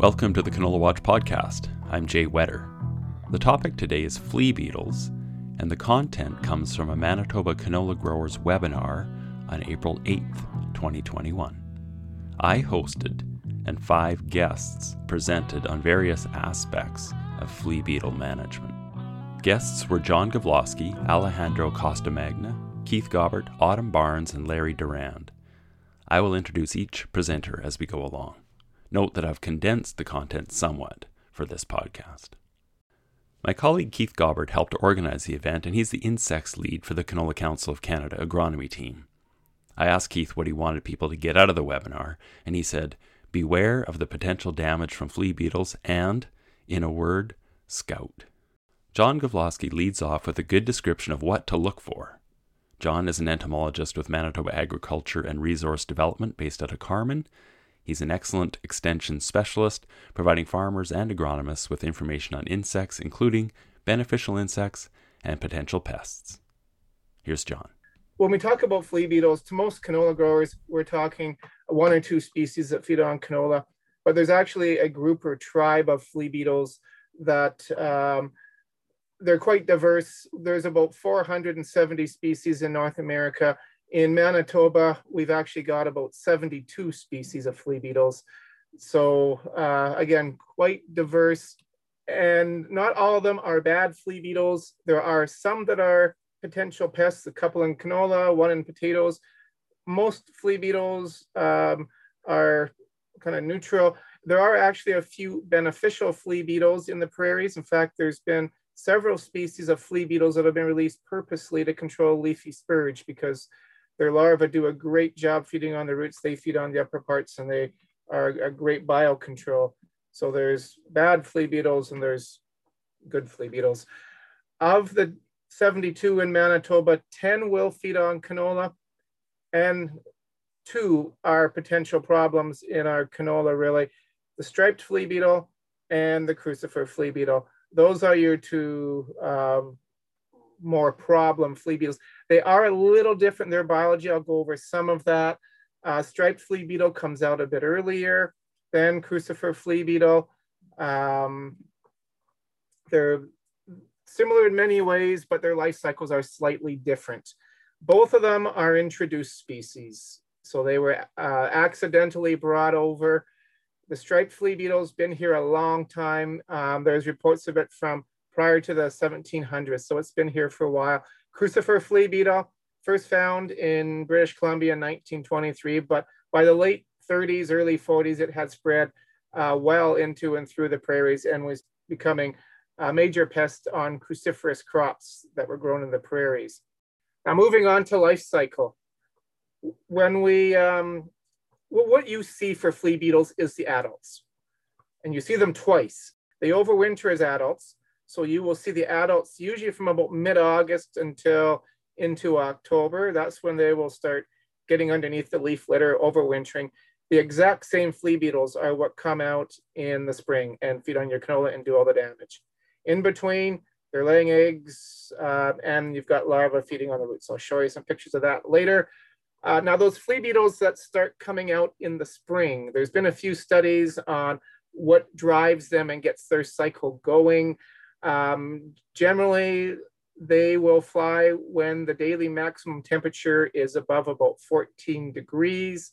Welcome to the Canola Watch podcast. I'm Jay Whetter. The topic today is flea beetles, and the content comes from a Manitoba canola growers webinar on April 8th, 2021. I hosted, and five guests presented on various aspects of flea beetle management. Guests were John Gavloski, Alejandro Costamagna, Keith Gabert, Autumn Barnes, and Larry Durand. I will introduce each presenter as we go along. Note that I've condensed the content somewhat for this podcast. My colleague Keith Gabert helped organize the event, and he's the insects lead for the Canola Council of Canada agronomy team. I asked Keith what he wanted people to get out of the webinar, and he said, Beware of the potential damage from flea beetles and, in a word, scout. John Gavloski leads off with a good description of what to look for. John is an entomologist with Manitoba Agriculture and Resource Development based out of Carman, He's an excellent extension specialist, providing farmers and agronomists with information on insects, including beneficial insects and potential pests. Here's John. When we talk about flea beetles, to most canola growers, we're talking one or two species that feed on canola, but there's actually a group or tribe of flea beetles that um, they're quite diverse. There's about 470 species in North America, in Manitoba, we've actually got about 72 species of flea beetles. So uh, again, quite diverse and not all of them are bad flea beetles. There are some that are potential pests, a couple in canola, one in potatoes. Most flea beetles um, are kind of neutral. There are actually a few beneficial flea beetles in the prairies. In fact, there's been several species of flea beetles that have been released purposely to control leafy spurge because their larvae do a great job feeding on the roots. They feed on the upper parts and they are a great biocontrol. So there's bad flea beetles and there's good flea beetles. Of the 72 in Manitoba, 10 will feed on canola and two are potential problems in our canola really. The striped flea beetle and the crucifer flea beetle. Those are your two um, more problem flea beetles. They are a little different in their biology. I'll go over some of that. Uh, striped flea beetle comes out a bit earlier than crucifer flea beetle. Um, they're similar in many ways, but their life cycles are slightly different. Both of them are introduced species. So they were uh, accidentally brought over. The striped flea beetle's been here a long time. Um, there's reports of it from prior to the 1700s. So it's been here for a while. Crucifer flea beetle, first found in British Columbia in 1923, but by the late 30s, early 40s, it had spread uh, well into and through the prairies and was becoming a major pest on cruciferous crops that were grown in the prairies. Now moving on to life cycle. When we, um, what you see for flea beetles is the adults. And you see them twice. They overwinter as adults, so you will see the adults usually from about mid-August until into October. That's when they will start getting underneath the leaf litter, overwintering. The exact same flea beetles are what come out in the spring and feed on your canola and do all the damage. In between, they're laying eggs uh, and you've got larvae feeding on the roots. I'll show you some pictures of that later. Uh, now those flea beetles that start coming out in the spring, there's been a few studies on what drives them and gets their cycle going. Um, generally, they will fly when the daily maximum temperature is above about 14 degrees,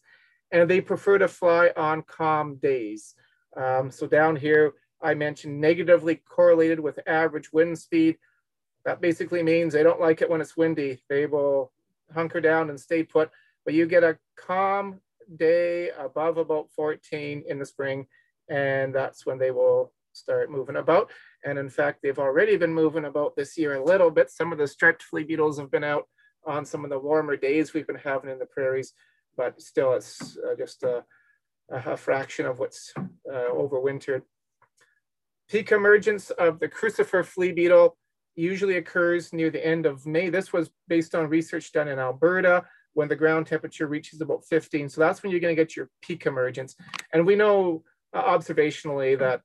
and they prefer to fly on calm days. Um, so down here, I mentioned negatively correlated with average wind speed. That basically means they don't like it when it's windy. They will hunker down and stay put, but you get a calm day above about 14 in the spring, and that's when they will start moving about. And in fact, they've already been moving about this year a little bit. Some of the striped flea beetles have been out on some of the warmer days we've been having in the prairies, but still it's uh, just a, a, fraction of what's uh, overwintered. Peak emergence of the crucifer flea beetle usually occurs near the end of May. This was based on research done in Alberta when the ground temperature reaches about 15. So that's when you're going to get your peak emergence. And we know uh, observationally that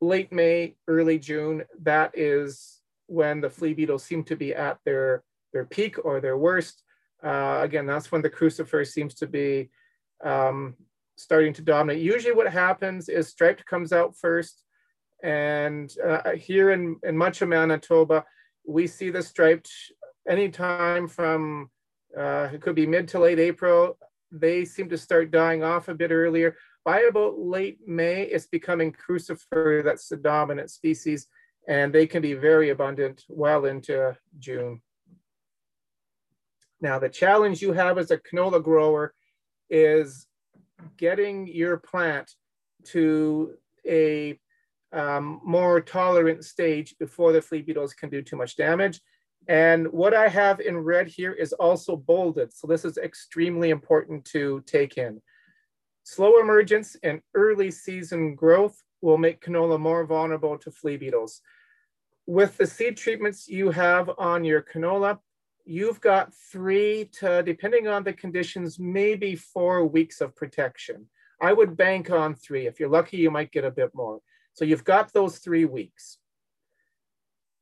late May, early June, that is when the flea beetles seem to be at their, their peak or their worst. Uh, again, that's when the crucifer seems to be um, starting to dominate. Usually what happens is striped comes out first. And uh, here in, in much of Manitoba, we see the striped anytime from, uh, it could be mid to late April. They seem to start dying off a bit earlier. By about late May, it's becoming crucifer, that's the dominant species, and they can be very abundant well into June. Now, the challenge you have as a canola grower is getting your plant to a um, more tolerant stage before the flea beetles can do too much damage. And what I have in red here is also bolded. So this is extremely important to take in. Slow emergence and early season growth will make canola more vulnerable to flea beetles. With the seed treatments you have on your canola, you've got three to, depending on the conditions, maybe four weeks of protection. I would bank on three. If you're lucky, you might get a bit more. So you've got those three weeks.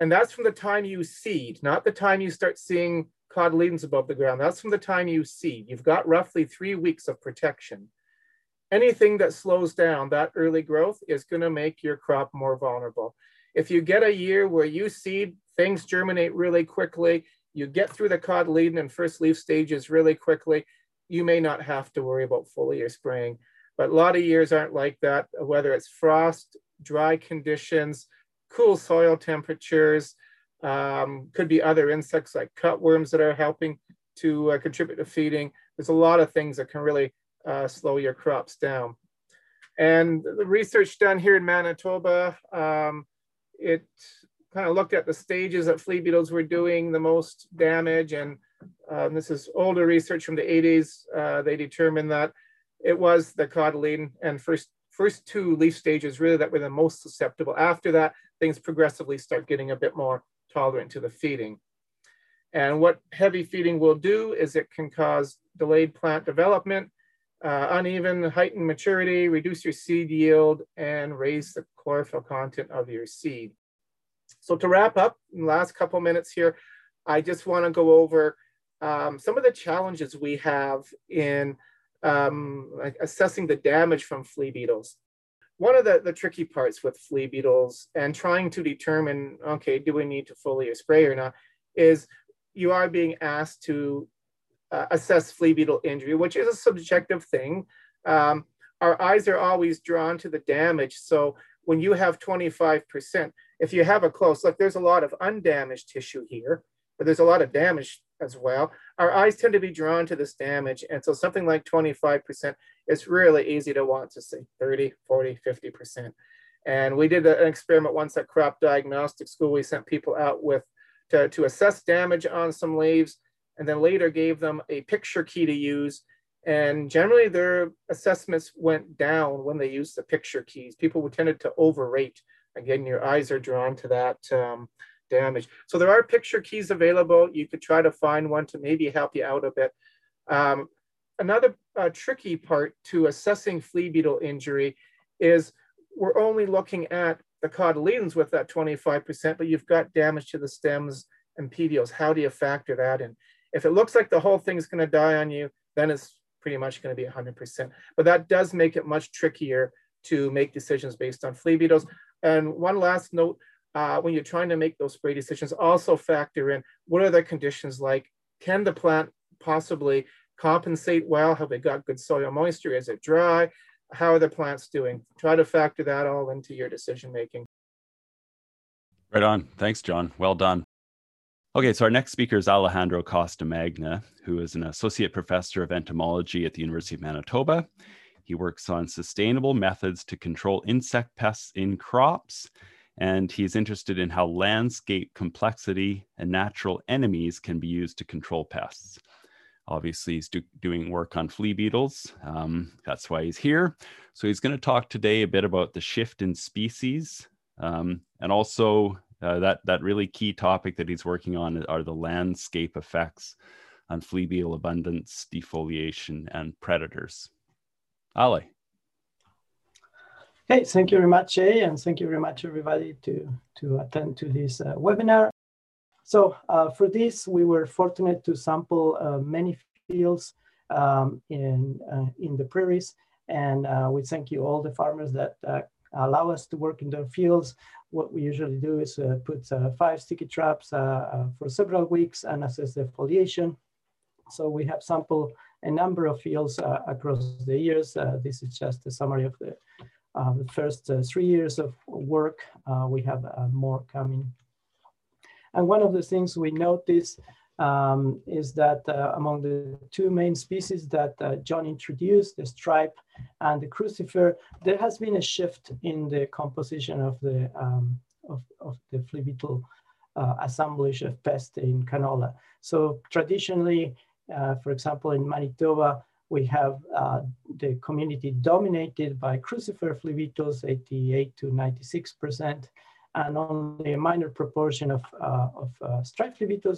And that's from the time you seed, not the time you start seeing cotyledons above the ground. That's from the time you seed. You've got roughly three weeks of protection. Anything that slows down that early growth is going to make your crop more vulnerable. If you get a year where you seed, things germinate really quickly, you get through the cotyledon and first leaf stages really quickly, you may not have to worry about foliar spraying. But a lot of years aren't like that, whether it's frost, dry conditions, cool soil temperatures, um, could be other insects like cutworms that are helping to uh, contribute to feeding. There's a lot of things that can really uh, slow your crops down. And the research done here in Manitoba, um, it kind of looked at the stages that flea beetles were doing the most damage. And um, this is older research from the 80s. Uh, they determined that it was the cotyledon and first first two leaf stages really that were the most susceptible. After that, things progressively start getting a bit more tolerant to the feeding. And what heavy feeding will do is it can cause delayed plant development, uh, uneven height and maturity, reduce your seed yield, and raise the chlorophyll content of your seed. So to wrap up last couple minutes here, I just want to go over um, some of the challenges we have in um, assessing the damage from flea beetles. One of the, the tricky parts with flea beetles and trying to determine, okay, do we need to foliar spray or not, is you are being asked to uh, assess flea beetle injury, which is a subjective thing. Um, our eyes are always drawn to the damage. So when you have 25%, if you have a close look, there's a lot of undamaged tissue here, but there's a lot of damage as well. Our eyes tend to be drawn to this damage. And so something like 25%, it's really easy to want to see 30, 40, 50%. And we did an experiment once at crop diagnostic school. We sent people out with to, to assess damage on some leaves and then later gave them a picture key to use. And generally their assessments went down when they used the picture keys. People tended to overrate Again, your eyes are drawn to that um, damage. So there are picture keys available. You could try to find one to maybe help you out a bit. Um, another uh, tricky part to assessing flea beetle injury is we're only looking at the cotyledons with that 25%, but you've got damage to the stems and petioles. How do you factor that in? If it looks like the whole thing's going to die on you, then it's pretty much going to be 100%. But that does make it much trickier to make decisions based on flea beetles. And one last note, uh, when you're trying to make those spray decisions, also factor in what are the conditions like? Can the plant possibly compensate well? Have they got good soil moisture? Is it dry? How are the plants doing? Try to factor that all into your decision making. Right on. Thanks, John. Well done. Okay, so our next speaker is Alejandro Costamagna, who is an associate professor of entomology at the University of Manitoba. He works on sustainable methods to control insect pests in crops. And he's interested in how landscape complexity and natural enemies can be used to control pests. Obviously, he's do, doing work on flea beetles. Um, that's why he's here. So, he's going to talk today a bit about the shift in species um, and also uh, that, that really key topic that he's working on are the landscape effects on flea beetle abundance, defoliation, and predators. Ali. Okay, thank you very much, Jay, and thank you very much, everybody, to, to attend to this uh, webinar. So uh, for this, we were fortunate to sample uh, many fields um, in, uh, in the prairies, And uh, we thank you all the farmers that allow us to work in their fields. What we usually do is uh, put uh, five sticky traps uh, for several weeks and assess the foliation. So we have sampled a number of fields across the years. this is just a summary of the, the first three years of work. we have more coming. And one of the things we notice um, is that uh, among the two main species that uh, John introduced, the stripe and the crucifer, there has been a shift in the composition of the um, of, of, the flea beetle uh, assemblage of pest in canola. So traditionally, uh, for example, in Manitoba, we have uh, the community dominated by crucifer flea beetles, 88 to 96 percent and only a minor proportion of, uh, of uh,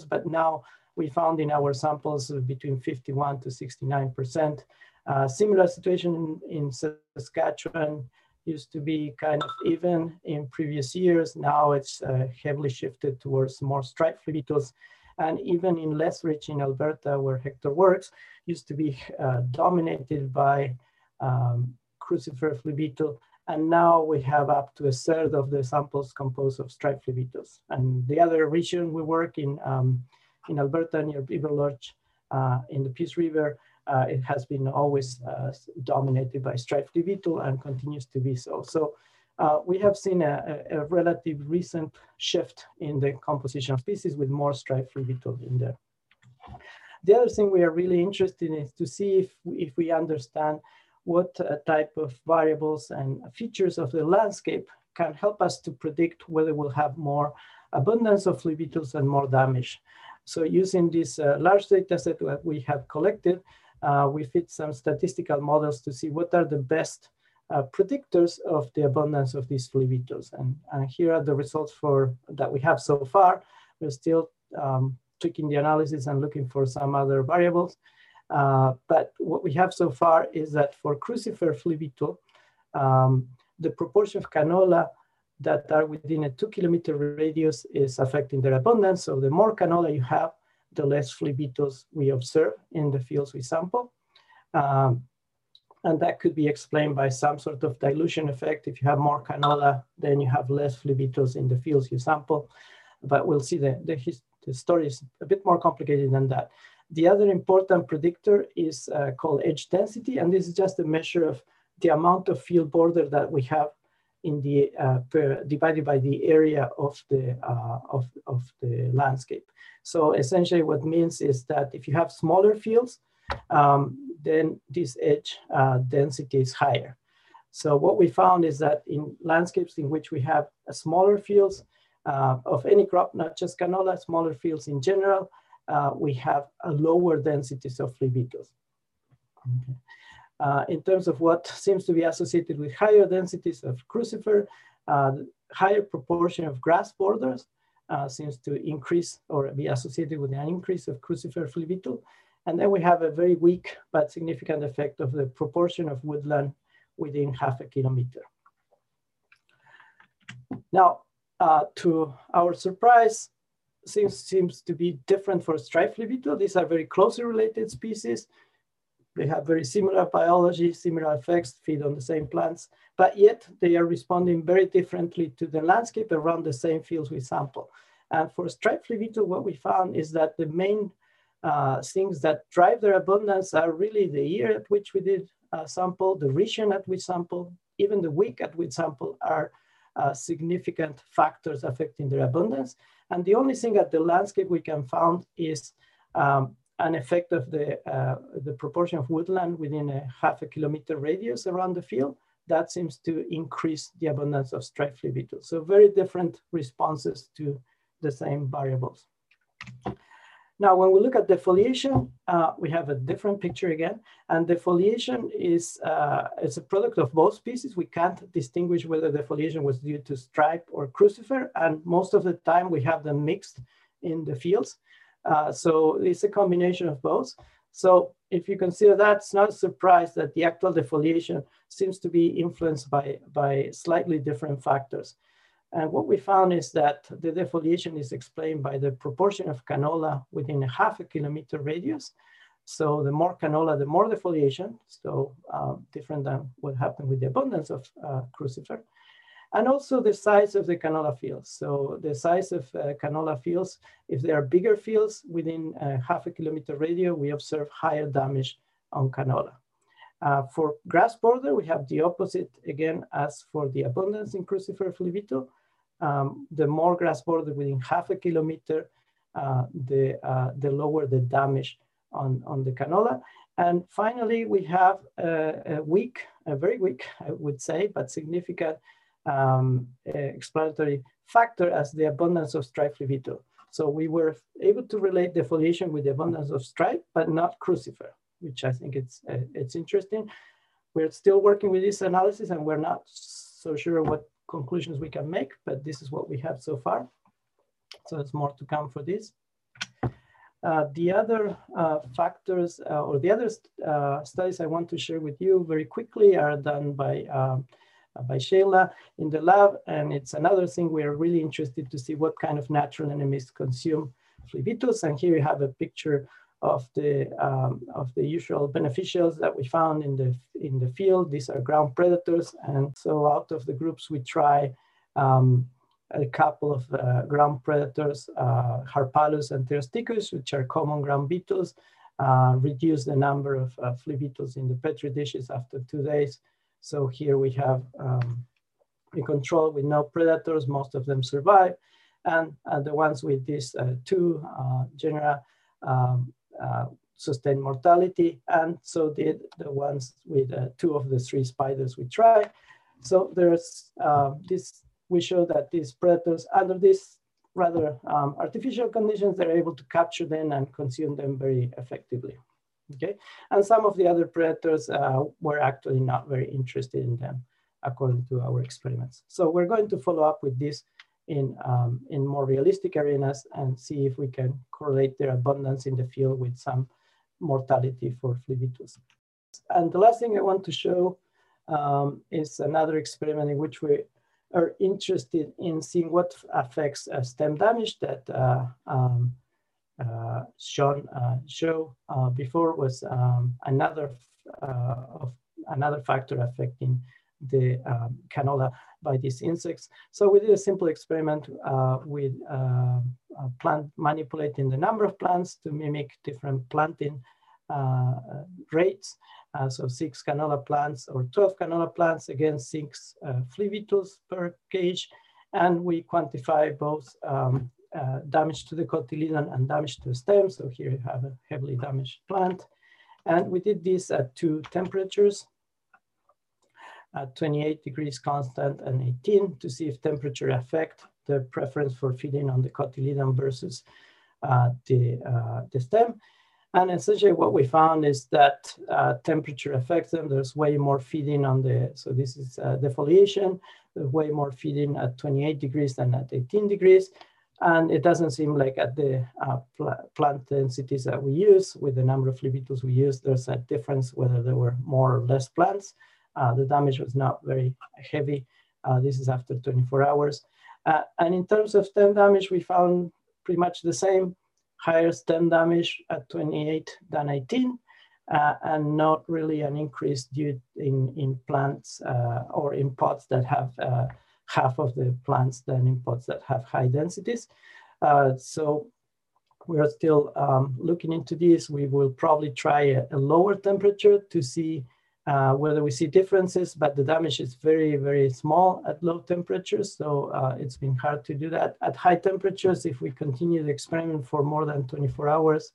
but now we found in our samples between 51 to 69%. Uh, similar situation in, Saskatchewan used to be kind of even in previous years. Now it's uh, heavily shifted towards more striped beetles. And even in Lethbridge in Alberta, where Hector works, used to be uh, dominated by um, crucifer flea beetle and now we have up to a third of the samples composed of striped beetles. And the other region we work in, um, in Alberta near Beaverlodge uh, in the Peace River, uh, it has been always uh, dominated by striped beetle and continues to be so. So uh, we have seen a, a, relative recent shift in the composition of species with more striped beetle in there. The other thing we are really interested in is to see if, if we understand what uh, type of variables and features of the landscape can help us to predict whether we'll have more abundance of flea beetles and more damage. So using this uh, large data set that we have collected, uh, we fit some statistical models to see what are the best uh, predictors of the abundance of these flea beetles. And, and, here are the results for that we have so far. We're still um, tweaking the analysis and looking for some other variables. Uh, but what we have so far is that for crucifer beetle, um, the proportion of canola that are within a two kilometer radius is affecting their abundance. So the more canola you have, the less beetles we observe in the fields we sample. Um, and that could be explained by some sort of dilution effect. If you have more canola, then you have less beetles in the fields you sample. But we'll see the, the, the story is a bit more complicated than that. The other important predictor is uh, called edge density, and this is just a measure of the amount of field border that we have in the uh, per, divided by the area of the uh, of, of the landscape. So essentially, what means is that if you have smaller fields, um, then this edge uh, density is higher. So what we found is that in landscapes in which we have smaller fields uh, of any crop, not just canola, smaller fields in general, uh, we have a lower densities of flea beetles. Okay. Uh, in terms of what seems to be associated with higher densities of crucifer, uh, higher proportion of grass borders uh, seems to increase or be associated with an increase of crucifer flea beetle. And then we have a very weak but significant effect of the proportion of woodland within half a kilometer. Now, uh, to our surprise, seems, seems to be different for striped beetle. These are very closely related species. They have very similar biology, similar effects, feed on the same plants, but yet they are responding very differently to the landscape around the same fields we sample. And for striped beetle, what we found is that the main uh, things that drive their abundance are really the year at which we did uh, sample, the region at which we sample, even the week at which sample are uh, significant factors affecting their abundance. And the only thing at the landscape we can found is um, an effect of the, uh, the proportion of woodland within a half a kilometer radius around the field. That seems to increase the abundance of striped flea beetles. So very different responses to the same variables. Now, when we look at defoliation, uh, we have a different picture again. And defoliation is, uh, is a product of both species. We can't distinguish whether defoliation was due to stripe or crucifer. And most of the time we have them mixed in the fields. Uh, so it's a combination of both. So if you consider that, it's not a surprise that the actual defoliation seems to be influenced by, by slightly different factors. And what we found is that the defoliation is explained by the proportion of canola within a half a kilometer radius. So the more canola, the more defoliation. So uh, different than what happened with the abundance of uh, crucifer. And also the size of the canola fields. So the size of uh, canola fields, if they are bigger fields within a half a kilometer radius, we observe higher damage on canola. Uh, for grass border, we have the opposite again as for the abundance in Crucifer flea beetle. Um, the more grass border within half a kilometer, uh, the, uh, the lower the damage on, on the canola. And finally, we have a, a weak, a very weak, I would say, but significant um, explanatory factor as the abundance of stripe flea beetle. So we were able to relate defoliation with the abundance of stripe, but not crucifer, which I think it's, uh, it's interesting. We're still working with this analysis and we're not so sure what conclusions we can make, but this is what we have so far. So there's more to come for this. Uh, the other uh, factors uh, or the other uh, studies I want to share with you very quickly are done by, um, by Shayla in the lab. And it's another thing we are really interested to see what kind of natural enemies consume flea beetles. And here you have a picture of the, um, of the usual beneficials that we found in the, in the field. These are ground predators. And so out of the groups we try um, a couple of uh, ground predators, uh, Harpalus and Pterostichus, which are common ground beetles, uh, reduce the number of uh, flea beetles in the petri dishes after two days. So here we have um, a control with no predators, most of them survive. And uh, the ones with these uh, two genera um, sustain mortality. And so did the ones with two of the three spiders we tried. So there's this we show that these predators under these rather um, artificial conditions, they're able to capture them and consume them very effectively. Okay, and some of the other predators uh, were actually not very interested in them according to our experiments. So we're going to follow up with this in, um, in more realistic arenas and see if we can correlate their abundance in the field with some mortality for flea beetles. And the last thing I want to show um, is another experiment in which we are interested in seeing what affects uh, stem damage that uh, um, uh, Sean uh, showed uh, before was um, another uh, of another factor affecting the um, canola by these insects. So we did a simple experiment with plant manipulating the number of plants to mimic different planting rates uh, so six canola plants or 12 canola plants against six uh, beetles per cage. And we quantify both um, uh, damage to the cotyledon and damage to the stem. So here you have a heavily damaged plant. And we did this at two temperatures, at 28 degrees constant and 18 to see if temperature affect the preference for feeding on the cotyledon versus uh, the, uh, the stem. And essentially what we found is that uh, temperature affects them. There's way more feeding on the, so this is uh, defoliation. There's way more feeding at 28 degrees than at 18 degrees. And it doesn't seem like at the uh, pl plant densities that we use with the number of flea beetles we use, there's a difference whether there were more or less plants. Uh, the damage was not very heavy. Uh, this is after 24 hours. Uh, and in terms of stem damage, we found pretty much the same higher stem damage at 28 than 18, uh, and not really an increase due in, in plants uh, or in pots that have uh, half of the plants than in pots that have high densities. So we are still um, looking into this. We will probably try a, a lower temperature to see uh, whether we see differences, but the damage is very, very small at low temperatures. So uh, it's been hard to do that. At high temperatures, if we continue the experiment for more than 24 hours,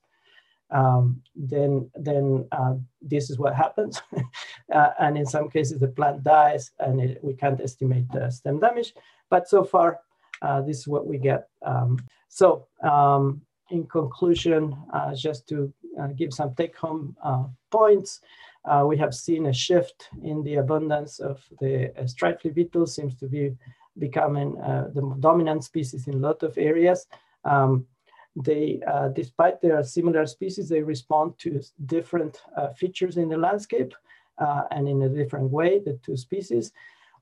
um, then, then uh, this is what happens. Uh, and in some cases, the plant dies and it, we can't estimate the stem damage. But so far, uh, this is what we get. Um, so um, in conclusion, uh, just to give some take-home points, uh, we have seen a shift in the abundance of the uh, striped beetle seems to be becoming uh, the dominant species in a lot of areas. Um, they, uh, despite their similar species, they respond to different uh, features in the landscape uh, and in a different way, the two species.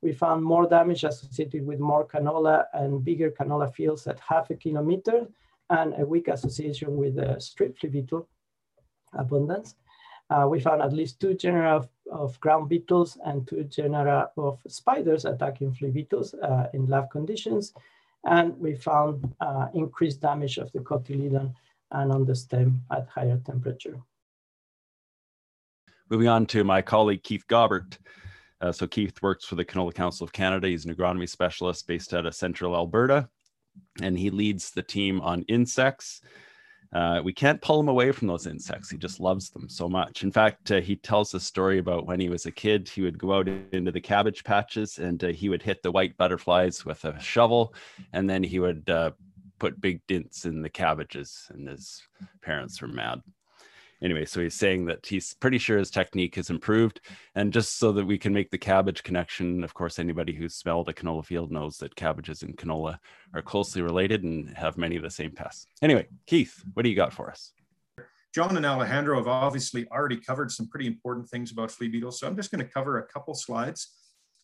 We found more damage associated with more canola and bigger canola fields at half a kilometer and a weak association with the striped beetle abundance. Uh, we found at least two genera of, of, ground beetles and two genera of spiders attacking flea beetles uh, in lab conditions. And we found uh, increased damage of the cotyledon and on the stem at higher temperature. Moving on to my colleague Keith Gabert. Uh, so Keith works for the Canola Council of Canada. He's an agronomy specialist based out of central Alberta, and he leads the team on insects uh, we can't pull him away from those insects. He just loves them so much. In fact, uh, he tells a story about when he was a kid, he would go out into the cabbage patches and uh, he would hit the white butterflies with a shovel, and then he would uh, put big dents in the cabbages, and his parents were mad anyway, so he's saying that he's pretty sure his technique has improved. And just so that we can make the cabbage connection, of course, anybody who's smelled a canola field knows that cabbages and canola are closely related and have many of the same pests. Anyway, Keith, what do you got for us? John and Alejandro have obviously already covered some pretty important things about flea beetles. So I'm just going to cover a couple slides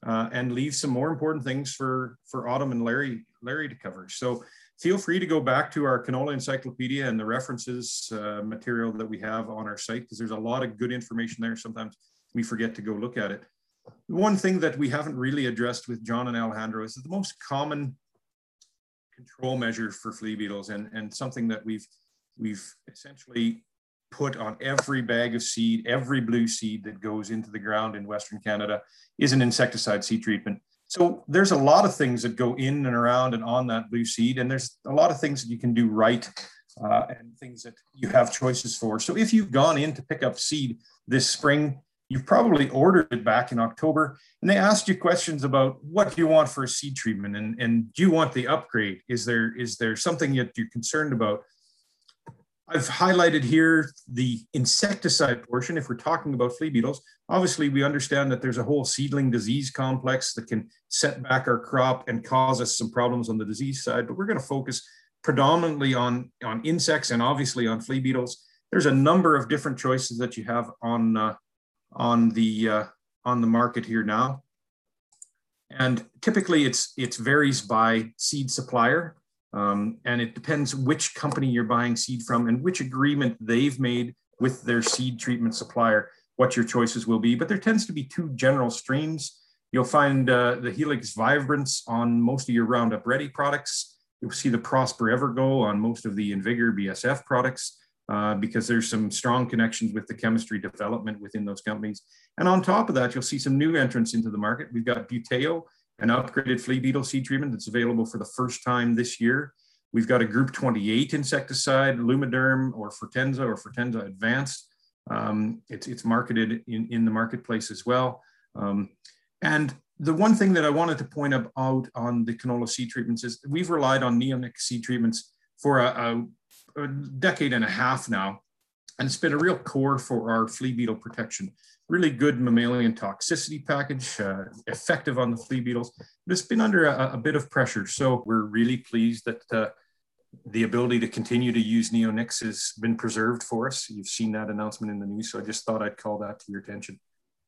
uh, and leave some more important things for, for Autumn and Larry, Larry to cover. So feel free to go back to our canola encyclopedia and the references uh, material that we have on our site because there's a lot of good information there. Sometimes we forget to go look at it. One thing that we haven't really addressed with John and Alejandro is the most common control measure for flea beetles and, and something that we've we've essentially put on every bag of seed, every blue seed that goes into the ground in Western Canada is an insecticide seed treatment. So there's a lot of things that go in and around and on that blue seed, and there's a lot of things that you can do right uh, and things that you have choices for. So if you've gone in to pick up seed this spring, you've probably ordered it back in October, and they asked you questions about what do you want for a seed treatment, and, and do you want the upgrade? Is there is there something that you're concerned about? I've highlighted here the insecticide portion. If we're talking about flea beetles, obviously we understand that there's a whole seedling disease complex that can set back our crop and cause us some problems on the disease side, but we're going to focus predominantly on, on insects and obviously on flea beetles. There's a number of different choices that you have on, uh, on, the, uh, on the market here now. And typically it's, it varies by seed supplier. Um, and it depends which company you're buying seed from and which agreement they've made with their seed treatment supplier, what your choices will be. But there tends to be two general streams. You'll find uh, the Helix Vibrance on most of your Roundup Ready products. You'll see the Prosper EverGol on most of the Invigor BSF products uh, because there's some strong connections with the chemistry development within those companies. And on top of that, you'll see some new entrants into the market. We've got Buteo an upgraded flea beetle seed treatment that's available for the first time this year. We've got a group 28 insecticide, Lumiderm or Fortenza or Fortenza Advanced. Um, it's, it's marketed in, in the marketplace as well. Um, and the one thing that I wanted to point out on the canola seed treatments is we've relied on neonic seed treatments for a, a, a decade and a half now. And it's been a real core for our flea beetle protection really good mammalian toxicity package, uh, effective on the flea beetles, but it's been under a, a, bit of pressure. So we're really pleased that uh, the ability to continue to use Neonics has been preserved for us. You've seen that announcement in the news, so I just thought I'd call that to your attention.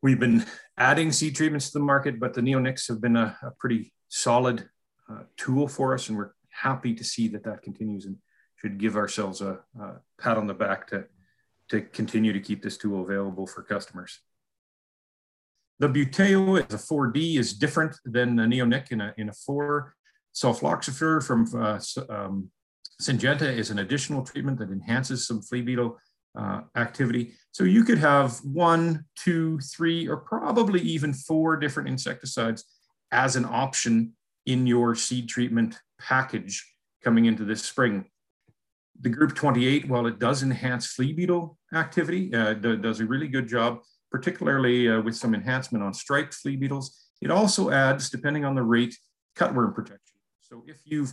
We've been adding seed treatments to the market, but the Neonics have been a, a pretty solid uh, tool for us, and we're happy to see that that continues and should give ourselves a, a pat on the back to to continue to keep this tool available for customers. The Buteo as a 4D is different than the Neonic in a, in a 4. Sulfoxaflor from uh, um, Syngenta is an additional treatment that enhances some flea beetle uh, activity. So you could have one, two, three, or probably even four different insecticides as an option in your seed treatment package coming into this spring the group 28, while it does enhance flea beetle activity, uh, does a really good job, particularly uh, with some enhancement on striped flea beetles. It also adds, depending on the rate, cutworm protection. So if you've,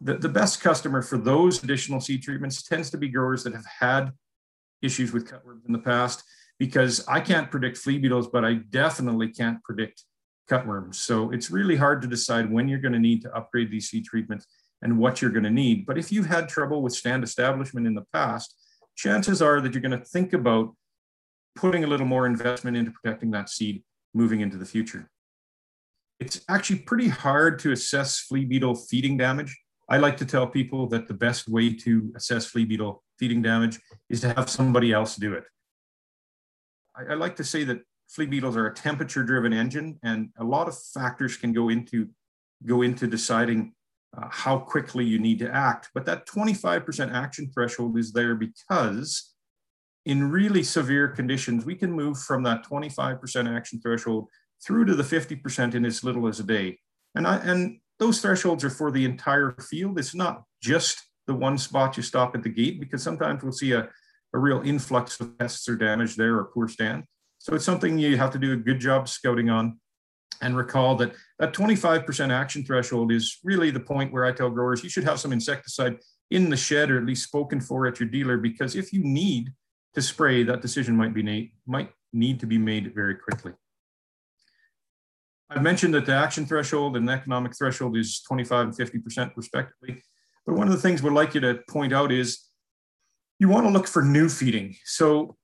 the, the best customer for those additional seed treatments tends to be growers that have had issues with cutworms in the past, because I can't predict flea beetles, but I definitely can't predict cutworms. So it's really hard to decide when you're going to need to upgrade these seed treatments and what you're going to need. But if you've had trouble with stand establishment in the past, chances are that you're going to think about putting a little more investment into protecting that seed moving into the future. It's actually pretty hard to assess flea beetle feeding damage I like to tell people that the best way to assess flea beetle feeding damage is to have somebody else do it. I, I like to say that flea beetles are a temperature driven engine and a lot of factors can go into go into deciding uh, how quickly you need to act. But that 25% action threshold is there because in really severe conditions, we can move from that 25% action threshold through to the 50% in as little as a day. And, I, and those thresholds are for the entire field. It's not just the one spot you stop at the gate because sometimes we'll see a, a real influx of pests or damage there or poor stand. So it's something you have to do a good job scouting on and recall that that 25% action threshold is really the point where I tell growers you should have some insecticide in the shed or at least spoken for at your dealer because if you need to spray, that decision might be might need to be made very quickly. I've mentioned that the action threshold and economic threshold is 25 and 50% respectively. But one of the things we'd like you to point out is you want to look for new feeding. So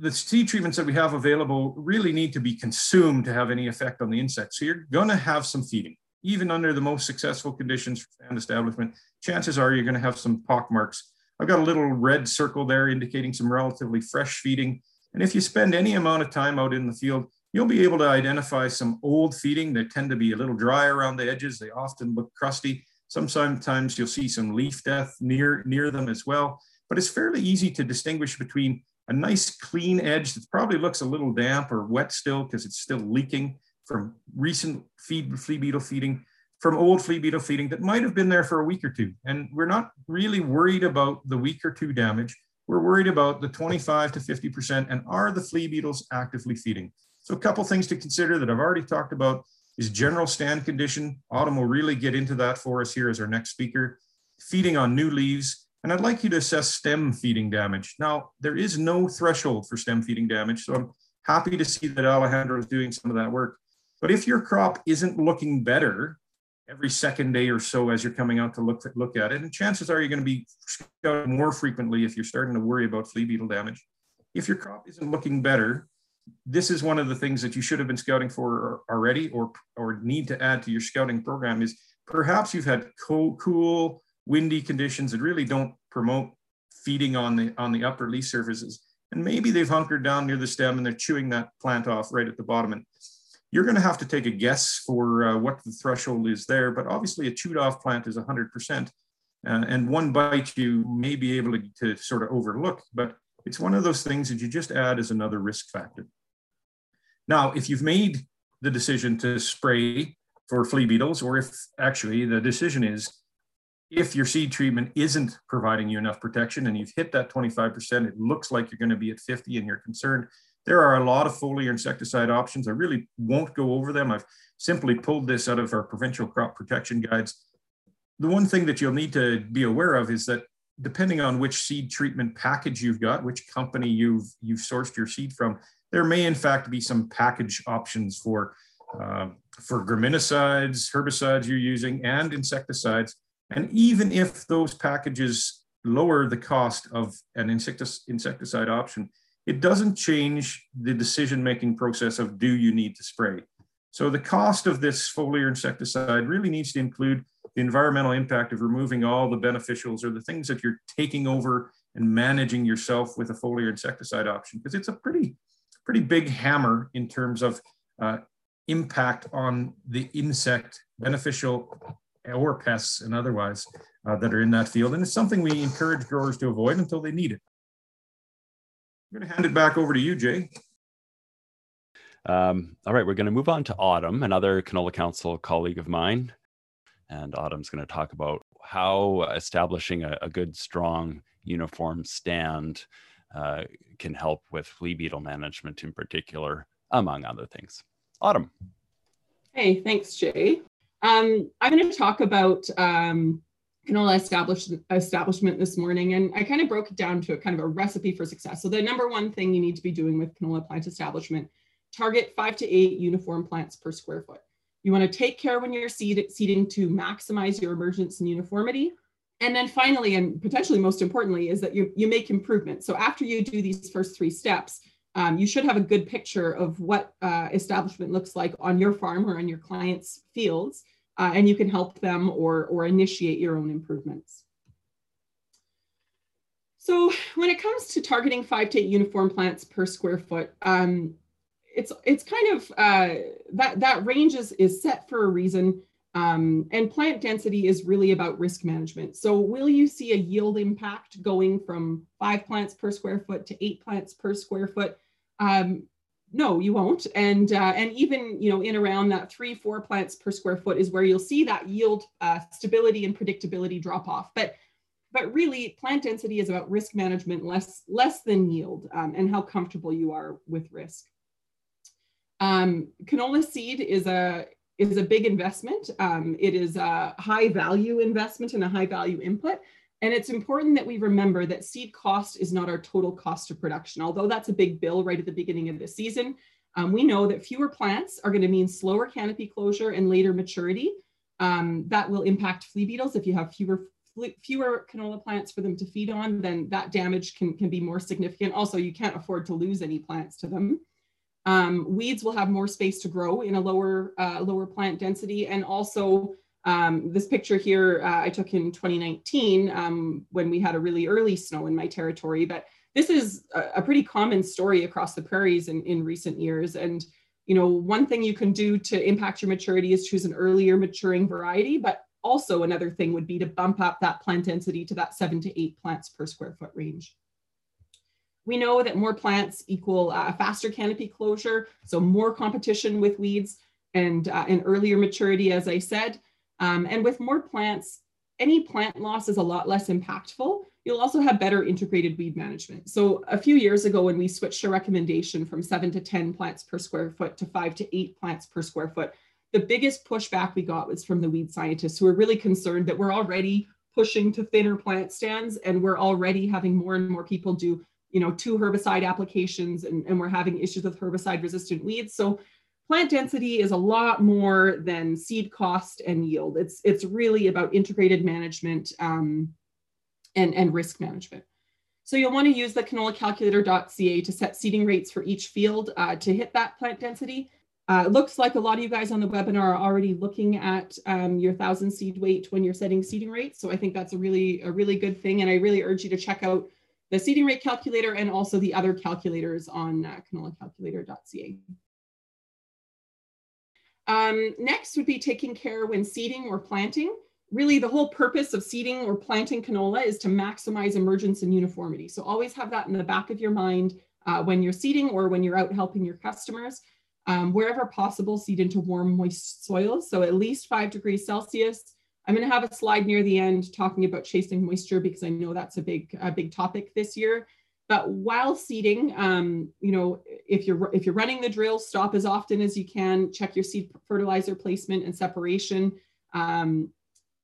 the seed treatments that we have available really need to be consumed to have any effect on the insects. So you're going to have some feeding. Even under the most successful conditions for establishment, chances are you're going to have some pock marks. I've got a little red circle there indicating some relatively fresh feeding. And if you spend any amount of time out in the field, you'll be able to identify some old feeding that tend to be a little dry around the edges. They often look crusty. Sometimes you'll see some leaf death near, near them as well. But it's fairly easy to distinguish between a nice clean edge that probably looks a little damp or wet still because it's still leaking from recent feed, flea beetle feeding, from old flea beetle feeding that might have been there for a week or two. And we're not really worried about the week or two damage. We're worried about the 25 to 50% and are the flea beetles actively feeding? So a couple things to consider that I've already talked about is general stand condition. Autumn will really get into that for us here as our next speaker. Feeding on new leaves, and I'd like you to assess stem feeding damage. Now, there is no threshold for stem feeding damage, so I'm happy to see that Alejandro is doing some of that work. But if your crop isn't looking better every second day or so as you're coming out to look, look at it, and chances are you're going to be scouting more frequently if you're starting to worry about flea beetle damage. If your crop isn't looking better, this is one of the things that you should have been scouting for already or, or need to add to your scouting program is perhaps you've had cool, windy conditions that really don't promote feeding on the on the upper leaf surfaces. And maybe they've hunkered down near the stem and they're chewing that plant off right at the bottom. And you're going to have to take a guess for uh, what the threshold is there. But obviously, a chewed off plant is 100%. Uh, and one bite you may be able to, to sort of overlook, but it's one of those things that you just add as another risk factor. Now, if you've made the decision to spray for flea beetles, or if actually the decision is if your seed treatment isn't providing you enough protection and you've hit that 25%, it looks like you're going to be at 50 and you're concerned. There are a lot of foliar insecticide options. I really won't go over them. I've simply pulled this out of our provincial crop protection guides. The one thing that you'll need to be aware of is that depending on which seed treatment package you've got, which company you've, you've sourced your seed from, there may in fact be some package options for, uh, for graminicides, herbicides you're using, and insecticides and even if those packages lower the cost of an insecticide option, it doesn't change the decision-making process of do you need to spray. So the cost of this foliar insecticide really needs to include the environmental impact of removing all the beneficials or the things that you're taking over and managing yourself with a foliar insecticide option, because it's a pretty, pretty big hammer in terms of uh, impact on the insect beneficial or pests and otherwise uh, that are in that field. And it's something we encourage growers to avoid until they need it. I'm going to hand it back over to you, Jay. Um, all right, we're going to move on to Autumn, another Canola Council colleague of mine. And Autumn's going to talk about how establishing a, a good, strong, uniform stand uh, can help with flea beetle management in particular, among other things. Autumn. Hey, thanks, Jay. Um, I'm going to talk about um, canola establish, establishment this morning, and I kind of broke it down to a kind of a recipe for success. So the number one thing you need to be doing with canola plant establishment, target five to eight uniform plants per square foot. You want to take care when you're seed, seeding to maximize your emergence and uniformity. And then finally, and potentially most importantly, is that you, you make improvements. So after you do these first three steps, um, you should have a good picture of what uh, establishment looks like on your farm or on your client's fields uh, and you can help them or, or initiate your own improvements. So when it comes to targeting five to eight uniform plants per square foot, um, it's it's kind of uh, that that range is is set for a reason. Um, and plant density is really about risk management. So will you see a yield impact going from five plants per square foot to eight plants per square foot? Um, no, you won't. And uh, and even you know in around that three four plants per square foot is where you'll see that yield uh, stability and predictability drop off. But but really plant density is about risk management less less than yield um, and how comfortable you are with risk. Um, canola seed is a is a big investment. Um, it is a high value investment and a high value input. And it's important that we remember that seed cost is not our total cost of production. Although that's a big bill right at the beginning of the season, um, we know that fewer plants are going to mean slower canopy closure and later maturity. Um, that will impact flea beetles. If you have fewer fewer canola plants for them to feed on, then that damage can, can be more significant. Also, you can't afford to lose any plants to them. Um, weeds will have more space to grow in a lower, uh, lower plant density. And also um, this picture here uh, I took in 2019 um, when we had a really early snow in my territory, but this is a, a pretty common story across the prairies in, in recent years. And you know, one thing you can do to impact your maturity is choose an earlier maturing variety, but also another thing would be to bump up that plant density to that seven to eight plants per square foot range. We know that more plants equal uh, faster canopy closure, so more competition with weeds and, uh, and earlier maturity, as I said. Um, and with more plants, any plant loss is a lot less impactful. You'll also have better integrated weed management. So a few years ago, when we switched a recommendation from seven to 10 plants per square foot to five to eight plants per square foot, the biggest pushback we got was from the weed scientists who were really concerned that we're already pushing to thinner plant stands and we're already having more and more people do you know, two herbicide applications and, and we're having issues with herbicide resistant weeds. So plant density is a lot more than seed cost and yield. It's, it's really about integrated management um, and, and risk management. So you'll want to use the canolacalculator.ca to set seeding rates for each field uh, to hit that plant density. Uh, looks like a lot of you guys on the webinar are already looking at um, your thousand seed weight when you're setting seeding rates. So I think that's a really, a really good thing. And I really urge you to check out the seeding rate calculator and also the other calculators on uh, canolacalculator.ca. Um, next would be taking care when seeding or planting. Really the whole purpose of seeding or planting canola is to maximize emergence and uniformity. So always have that in the back of your mind uh, when you're seeding or when you're out helping your customers. Um, wherever possible, seed into warm, moist soils. So at least five degrees Celsius, I'm going to have a slide near the end talking about chasing moisture because I know that's a big, a big topic this year. But while seeding, um, you know, if you're if you're running the drill, stop as often as you can. Check your seed fertilizer placement and separation. Um,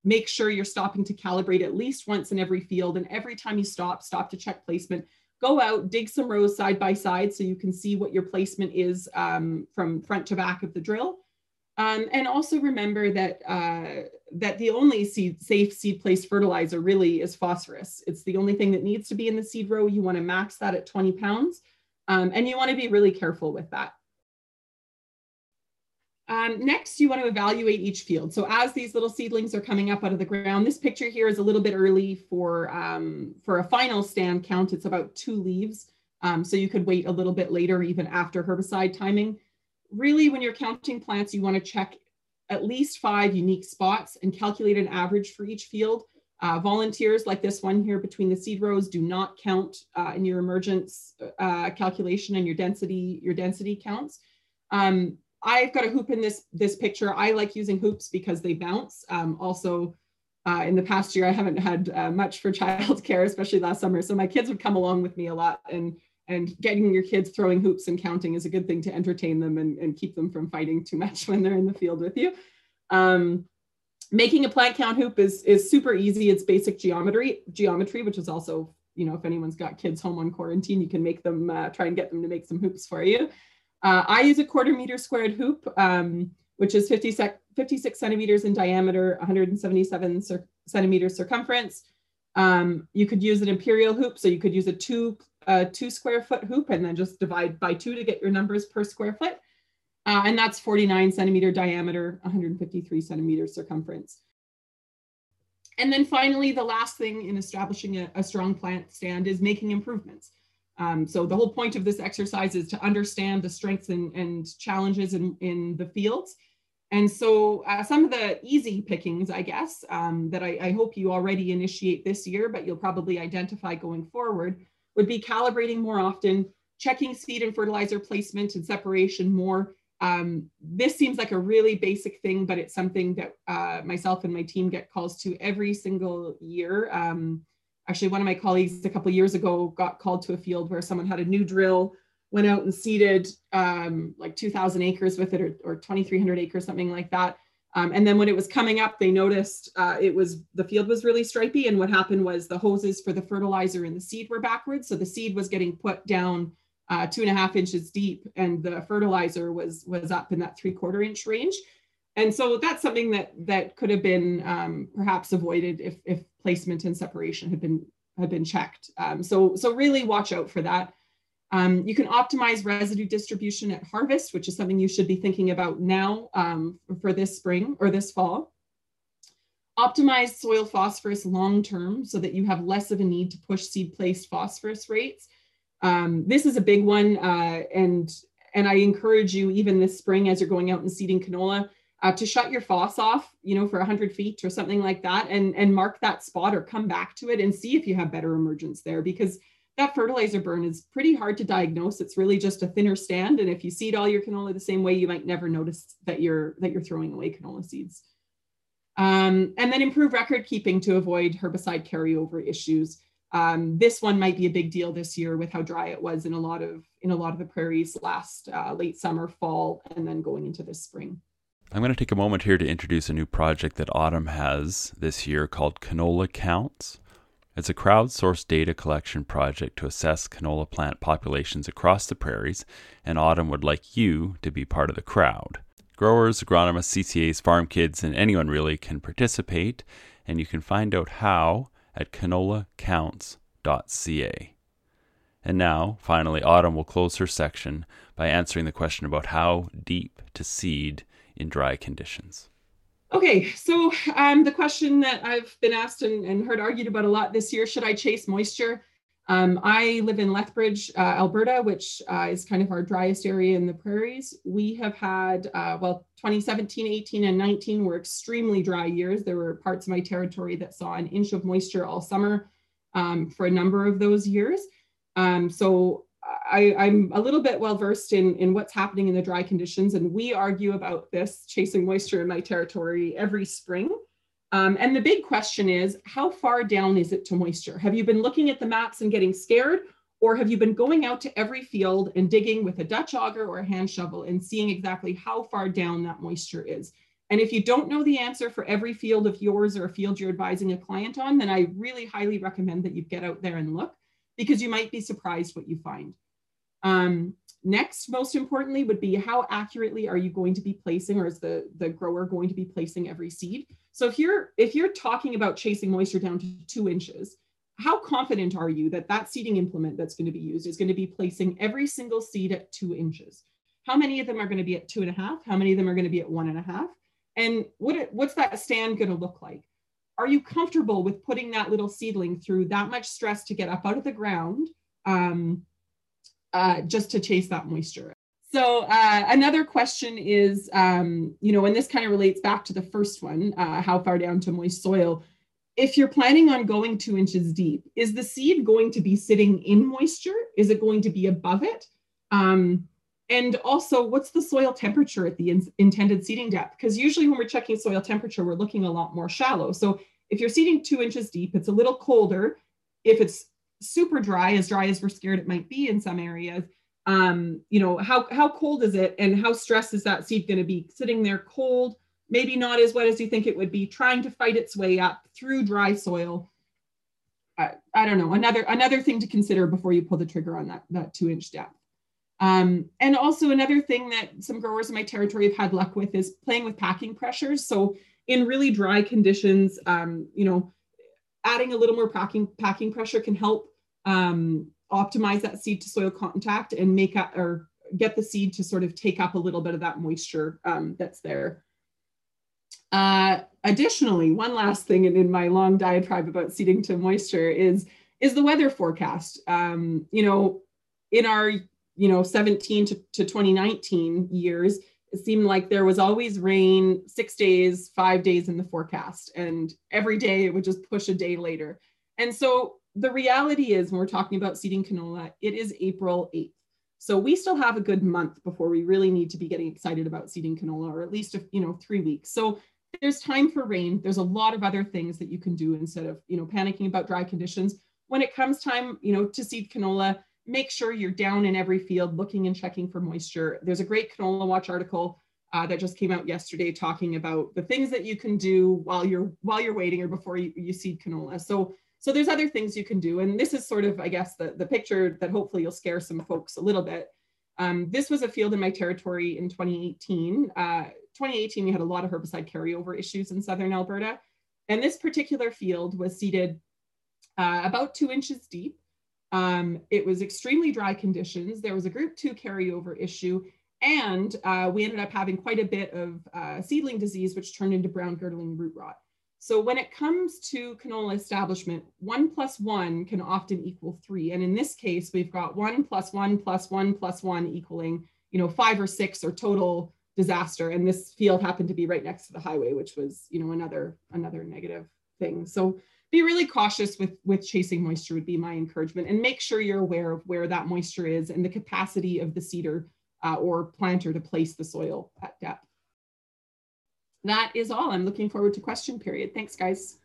make sure you're stopping to calibrate at least once in every field. And every time you stop, stop to check placement. Go out, dig some rows side by side so you can see what your placement is um, from front to back of the drill. Um, and also remember that uh, that the only seed, safe seed place fertilizer really is phosphorus. It's the only thing that needs to be in the seed row. You want to max that at 20 pounds, um, and you want to be really careful with that. Um, next, you want to evaluate each field. So as these little seedlings are coming up out of the ground, this picture here is a little bit early for, um, for a final stand count. It's about two leaves. Um, so you could wait a little bit later, even after herbicide timing really when you're counting plants, you wanna check at least five unique spots and calculate an average for each field. Uh, volunteers like this one here between the seed rows do not count uh, in your emergence uh, calculation and your density, your density counts. Um, I've got a hoop in this, this picture. I like using hoops because they bounce. Um, also, uh, in the past year, I haven't had uh, much for childcare, especially last summer. So my kids would come along with me a lot and and getting your kids throwing hoops and counting is a good thing to entertain them and, and keep them from fighting too much when they're in the field with you. Um, making a plant count hoop is, is super easy. It's basic geometry, geometry, which is also, you know, if anyone's got kids home on quarantine, you can make them, uh, try and get them to make some hoops for you. Uh, I use a quarter meter squared hoop, um, which is 50 sec 56 centimeters in diameter, 177 centimeters circumference. Um, you could use an imperial hoop, so you could use a two a two square foot hoop and then just divide by two to get your numbers per square foot. uh, and that's 49 centimeter diameter, 153 centimeter circumference. And then finally, the last thing in establishing a, a strong plant stand is making improvements. Um, so the whole point of this exercise is to understand the strengths and, and challenges in, in the fields. And so uh, some of the easy pickings, I guess, um, that I, I, hope you already initiate this year, but you'll probably identify going forward, would be calibrating more often, checking seed and fertilizer placement and separation more, um, this seems like a really basic thing, but it's something that uh, myself and my team get calls to every single year. Um, actually, one of my colleagues a couple years ago got called to a field where someone had a new drill, went out and seeded um, like 2,000 acres with it or, or 2,300 acres, something like that. Um, and then when it was coming up, they noticed uh, it was the field was really stripy. And what happened was the hoses for the fertilizer and the seed were backwards. So the seed was getting put down uh, two and a half inches deep, and the fertilizer was was up in that three quarter inch range. And so that's something that that could have been um, perhaps avoided if if placement and separation had been had been checked. Um, so so really watch out for that. Um, you can optimize residue distribution at harvest, which is something you should be thinking about now um, for this spring or this fall. Optimize soil phosphorus long term so that you have less of a need to push seed placed phosphorus rates. Um, this is a big one, uh, and and I encourage you even this spring as you're going out and seeding canola uh, to shut your FOSS off, you know, for 100 feet or something like that, and and mark that spot or come back to it and see if you have better emergence there because that fertilizer burn is pretty hard to diagnose. It's really just a thinner stand, and if you seed all your canola the same way, you might never notice that you're that you're throwing away canola seeds. Um, and then improve record keeping to avoid herbicide carryover issues. Um, this one might be a big deal this year with how dry it was in a lot of in a lot of the prairies last uh, late summer, fall, and then going into this spring. I'm going to take a moment here to introduce a new project that Autumn has this year called Canola Counts. It's a crowdsourced data collection project to assess canola plant populations across the prairies, and Autumn would like you to be part of the crowd. Growers, agronomists, CCAs, farm kids, and anyone really can participate, and you can find out how at canolacounts.ca. And now, finally, Autumn will close her section by answering the question about how deep to seed in dry conditions. Okay, so um, the question that I've been asked and, and, heard argued about a lot this year should I chase moisture? Um, I live in Lethbridge, uh, Alberta, which uh, is kind of our driest area in the prairies. We have had, uh, well, 2017, 18, and 19 were extremely dry years. There were parts of my territory that saw an inch of moisture all summer um, for a number of those years. Um, so I, am a little bit well versed in, in what's happening in the dry conditions, and we argue about this chasing moisture in my territory every spring. Um, and the big question is, how far down is it to moisture? Have you been looking at the maps and getting scared? Or have you been going out to every field and digging with a Dutch auger or a hand shovel and seeing exactly how far down that moisture is? And if you don't know the answer for every field of yours or a field you're advising a client on, then I really highly recommend that you get out there and look because you might be surprised what you find. Um, next, most importantly, would be how accurately are you going to be placing or is the, the grower going to be placing every seed? So if you're if you're talking about chasing moisture down to two inches, how confident are you that that seeding implement that's going to be used is going to be placing every single seed at two inches? How many of them are going to be at two and a half? How many of them are going to be at one and a half? And what what's that stand going to look like? Are you comfortable with putting that little seedling through that much stress to get up out of the ground um, uh, just to chase that moisture? So uh, another question is, um, you know, and this kind of relates back to the first one, uh, how far down to moist soil. If you're planning on going two inches deep, is the seed going to be sitting in moisture? Is it going to be above it? Um, and also, what's the soil temperature at the in intended seeding depth? Because usually when we're checking soil temperature, we're looking a lot more shallow. So if you're seeding two inches deep, it's a little colder. If it's super dry, as dry as we're scared it might be in some areas, um, you know, how, how cold is it and how stressed is that seed going to be sitting there cold, maybe not as wet as you think it would be, trying to fight its way up through dry soil. I, I don't know, another, another thing to consider before you pull the trigger on that, that two inch depth. Um, and also another thing that some growers in my territory have had luck with is playing with packing pressures. So in really dry conditions, um, you know, adding a little more packing packing pressure can help um, optimize that seed to soil contact and make up or get the seed to sort of take up a little bit of that moisture um, that's there. Uh, additionally, one last thing in, in my long diatribe about seeding to moisture is is the weather forecast. Um, you know, in our you know 17 to, to 2019 years, it seemed like there was always rain six days, five days in the forecast, and every day it would just push a day later. And so the reality is, when we're talking about seeding canola, it is April 8th. So we still have a good month before we really need to be getting excited about seeding canola, or at least you know three weeks. So there's time for rain. There's a lot of other things that you can do instead of you know panicking about dry conditions. When it comes time, you know, to seed canola, make sure you're down in every field looking and checking for moisture. There's a great Canola Watch article uh, that just came out yesterday talking about the things that you can do while you're while you're waiting or before you, you seed canola. So so there's other things you can do. And this is sort of, I guess, the, the picture that hopefully you'll scare some folks a little bit. Um, this was a field in my territory in 2018. Uh, 2018, we had a lot of herbicide carryover issues in Southern Alberta. And this particular field was seeded uh, about two inches deep. Um, it was extremely dry conditions. There was a group two carryover issue, and uh, we ended up having quite a bit of uh, seedling disease, which turned into brown girdling root rot. So when it comes to canola establishment, one plus one can often equal three. And in this case, we've got one plus one plus one plus one equaling, you know, five or six or total disaster. And this field happened to be right next to the highway, which was, you know, another another negative thing. So be really cautious with with chasing moisture would be my encouragement and make sure you're aware of where that moisture is and the capacity of the seeder uh, or planter to place the soil at depth that is all. I'm looking forward to question period. Thanks, guys.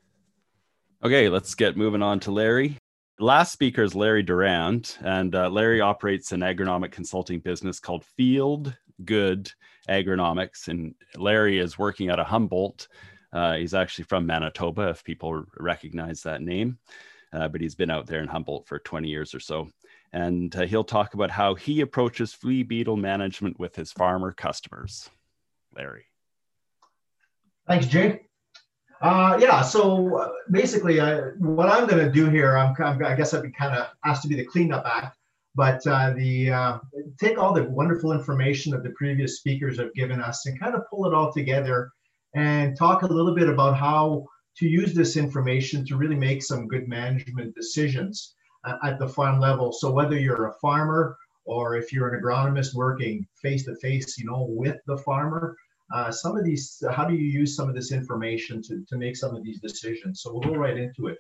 Okay, let's get moving on to Larry. Last speaker is Larry Durand, and uh, Larry operates an agronomic consulting business called Field Good Agronomics. And Larry is working out of Humboldt. Uh, he's actually from Manitoba, if people recognize that name, uh, but he's been out there in Humboldt for 20 years or so. And uh, he'll talk about how he approaches flea beetle management with his farmer customers. Larry. Thanks, Jay. Uh, yeah, so uh, basically, uh, what I'm going to do here, I'm, I'm, i guess I'd be kind of asked to be the cleanup act, but uh, the uh, take all the wonderful information that the previous speakers have given us and kind of pull it all together and talk a little bit about how to use this information to really make some good management decisions uh, at the farm level. So whether you're a farmer or if you're an agronomist working face to face, you know, with the farmer, uh, some of these, how do you use some of this information to, to make some of these decisions? So we'll go right into it.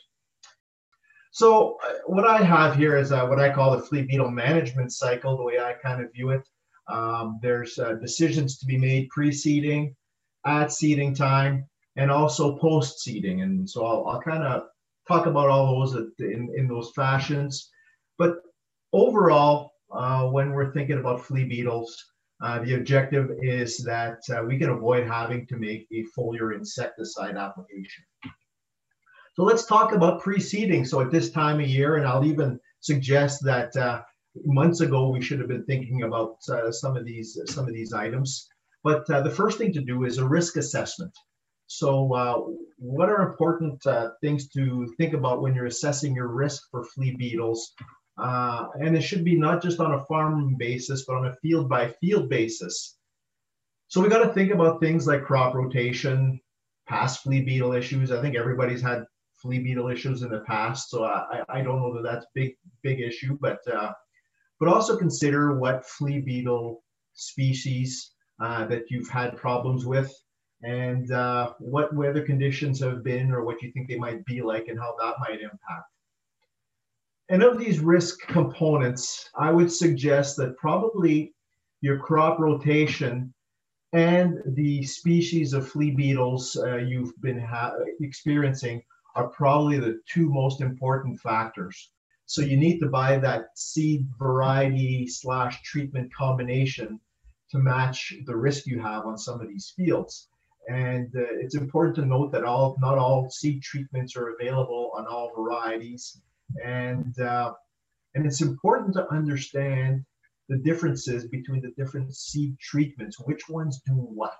So uh, what I have here is uh, what I call the flea beetle management cycle, the way I kind of view it. Um, there's uh, decisions to be made pre-seeding, at seeding time, and also post-seeding. And so I'll, I'll kind of talk about all those in, in those fashions. But overall, uh, when we're thinking about flea beetles, uh, the objective is that uh, we can avoid having to make a foliar insecticide application. So let's talk about pre-seeding. So at this time of year, and I'll even suggest that uh, months ago we should have been thinking about uh, some of these some of these items. But uh, the first thing to do is a risk assessment. So uh, what are important things to think about when you're assessing your risk for flea beetles uh, and it should be not just on a farm basis, but on a field by field basis. So we got to think about things like crop rotation, past flea beetle issues. I think everybody's had flea beetle issues in the past, so I, I don't know that that's big big issue, but uh, but also consider what flea beetle species uh, that you've had problems with and uh, what weather conditions have been or what you think they might be like and how that might impact. And of these risk components, I would suggest that probably your crop rotation and the species of flea beetles uh, you've been experiencing are probably the two most important factors. So you need to buy that seed variety slash treatment combination to match the risk you have on some of these fields. And uh, it's important to note that all not all seed treatments are available on all varieties and uh, and it's important to understand the differences between the different seed treatments, which ones do what.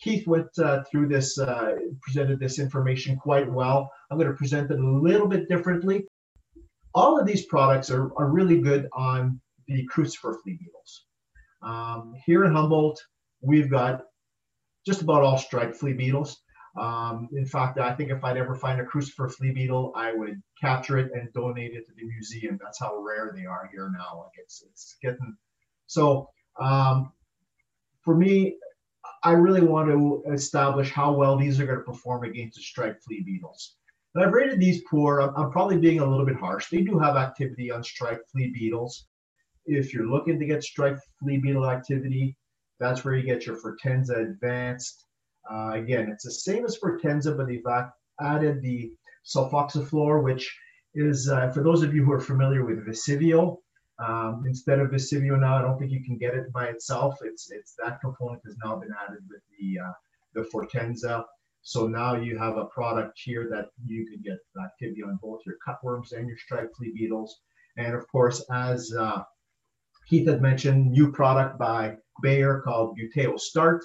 Keith went uh, through this, uh, presented this information quite well. I'm going to present it a little bit differently. All of these products are, are really good on the crucifer flea beetles. Um, here in Humboldt, we've got just about all striped flea beetles. Um, in fact, I think if I'd ever find a crucifer flea beetle, I would capture it and donate it to the museum. That's how rare they are here now. Like it's it's getting so. Um, for me, I really want to establish how well these are going to perform against the striped flea beetles. And I've rated these poor. I'm, I'm probably being a little bit harsh. They do have activity on striped flea beetles. If you're looking to get striped flea beetle activity, that's where you get your Fortenza Advanced. Uh, again, it's the same as Fortenza, but they've added the sulfoxaflor, which is, uh, for those of you who are familiar with Visivio, um, instead of Visivio now, I don't think you can get it by itself. It's it's that component has now been added with the uh, the Fortenza. So now you have a product here that you can get activity on both your cutworms and your striped flea beetles. And of course, as uh, Keith had mentioned, new product by Bayer called Buteo Start,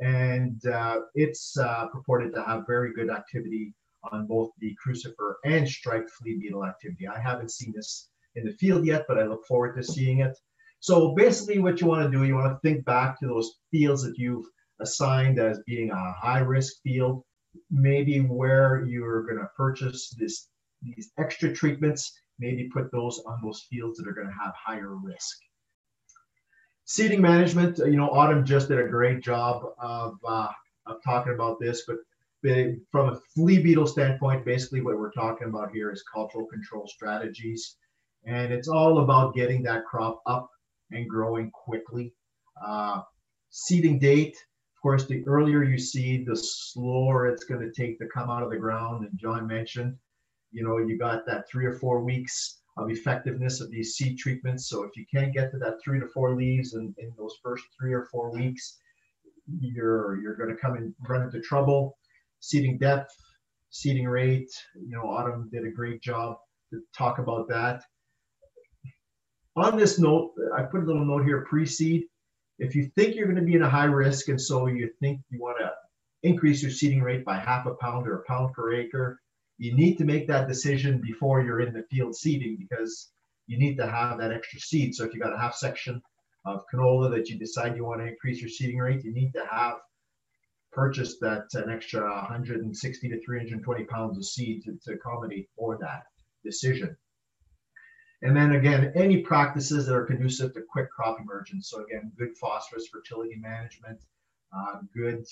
and uh, it's uh, purported to have very good activity on both the crucifer and striped flea beetle activity. I haven't seen this in the field yet, but I look forward to seeing it. So basically what you want to do, you want to think back to those fields that you've assigned as being a high risk field, maybe where you're going to purchase this these extra treatments, maybe put those on those fields that are going to have higher risk. Seeding management, you know, Autumn just did a great job of, uh, of talking about this, but from a flea beetle standpoint, basically what we're talking about here is cultural control strategies. And it's all about getting that crop up and growing quickly. Uh, seeding date, of course, the earlier you seed, the slower it's going to take to come out of the ground. And John mentioned, you know, you got that three or four weeks of effectiveness of these seed treatments. So if you can't get to that three to four leaves in, in those first three or four weeks, you're you're going to come and run into trouble. Seeding depth, seeding rate, you know, Autumn did a great job to talk about that. On this note, I put a little note here pre-seed. If you think you're going to be in a high risk and so you think you want to increase your seeding rate by half a pound or a pound per acre, you need to make that decision before you're in the field seeding because you need to have that extra seed. So if you got a half section of canola that you decide you want to increase your seeding rate, you need to have purchased that an extra 160 to 320 pounds of seed to, to accommodate for that decision. And then again, any practices that are conducive to quick crop emergence. So again, good phosphorus fertility management, uh, good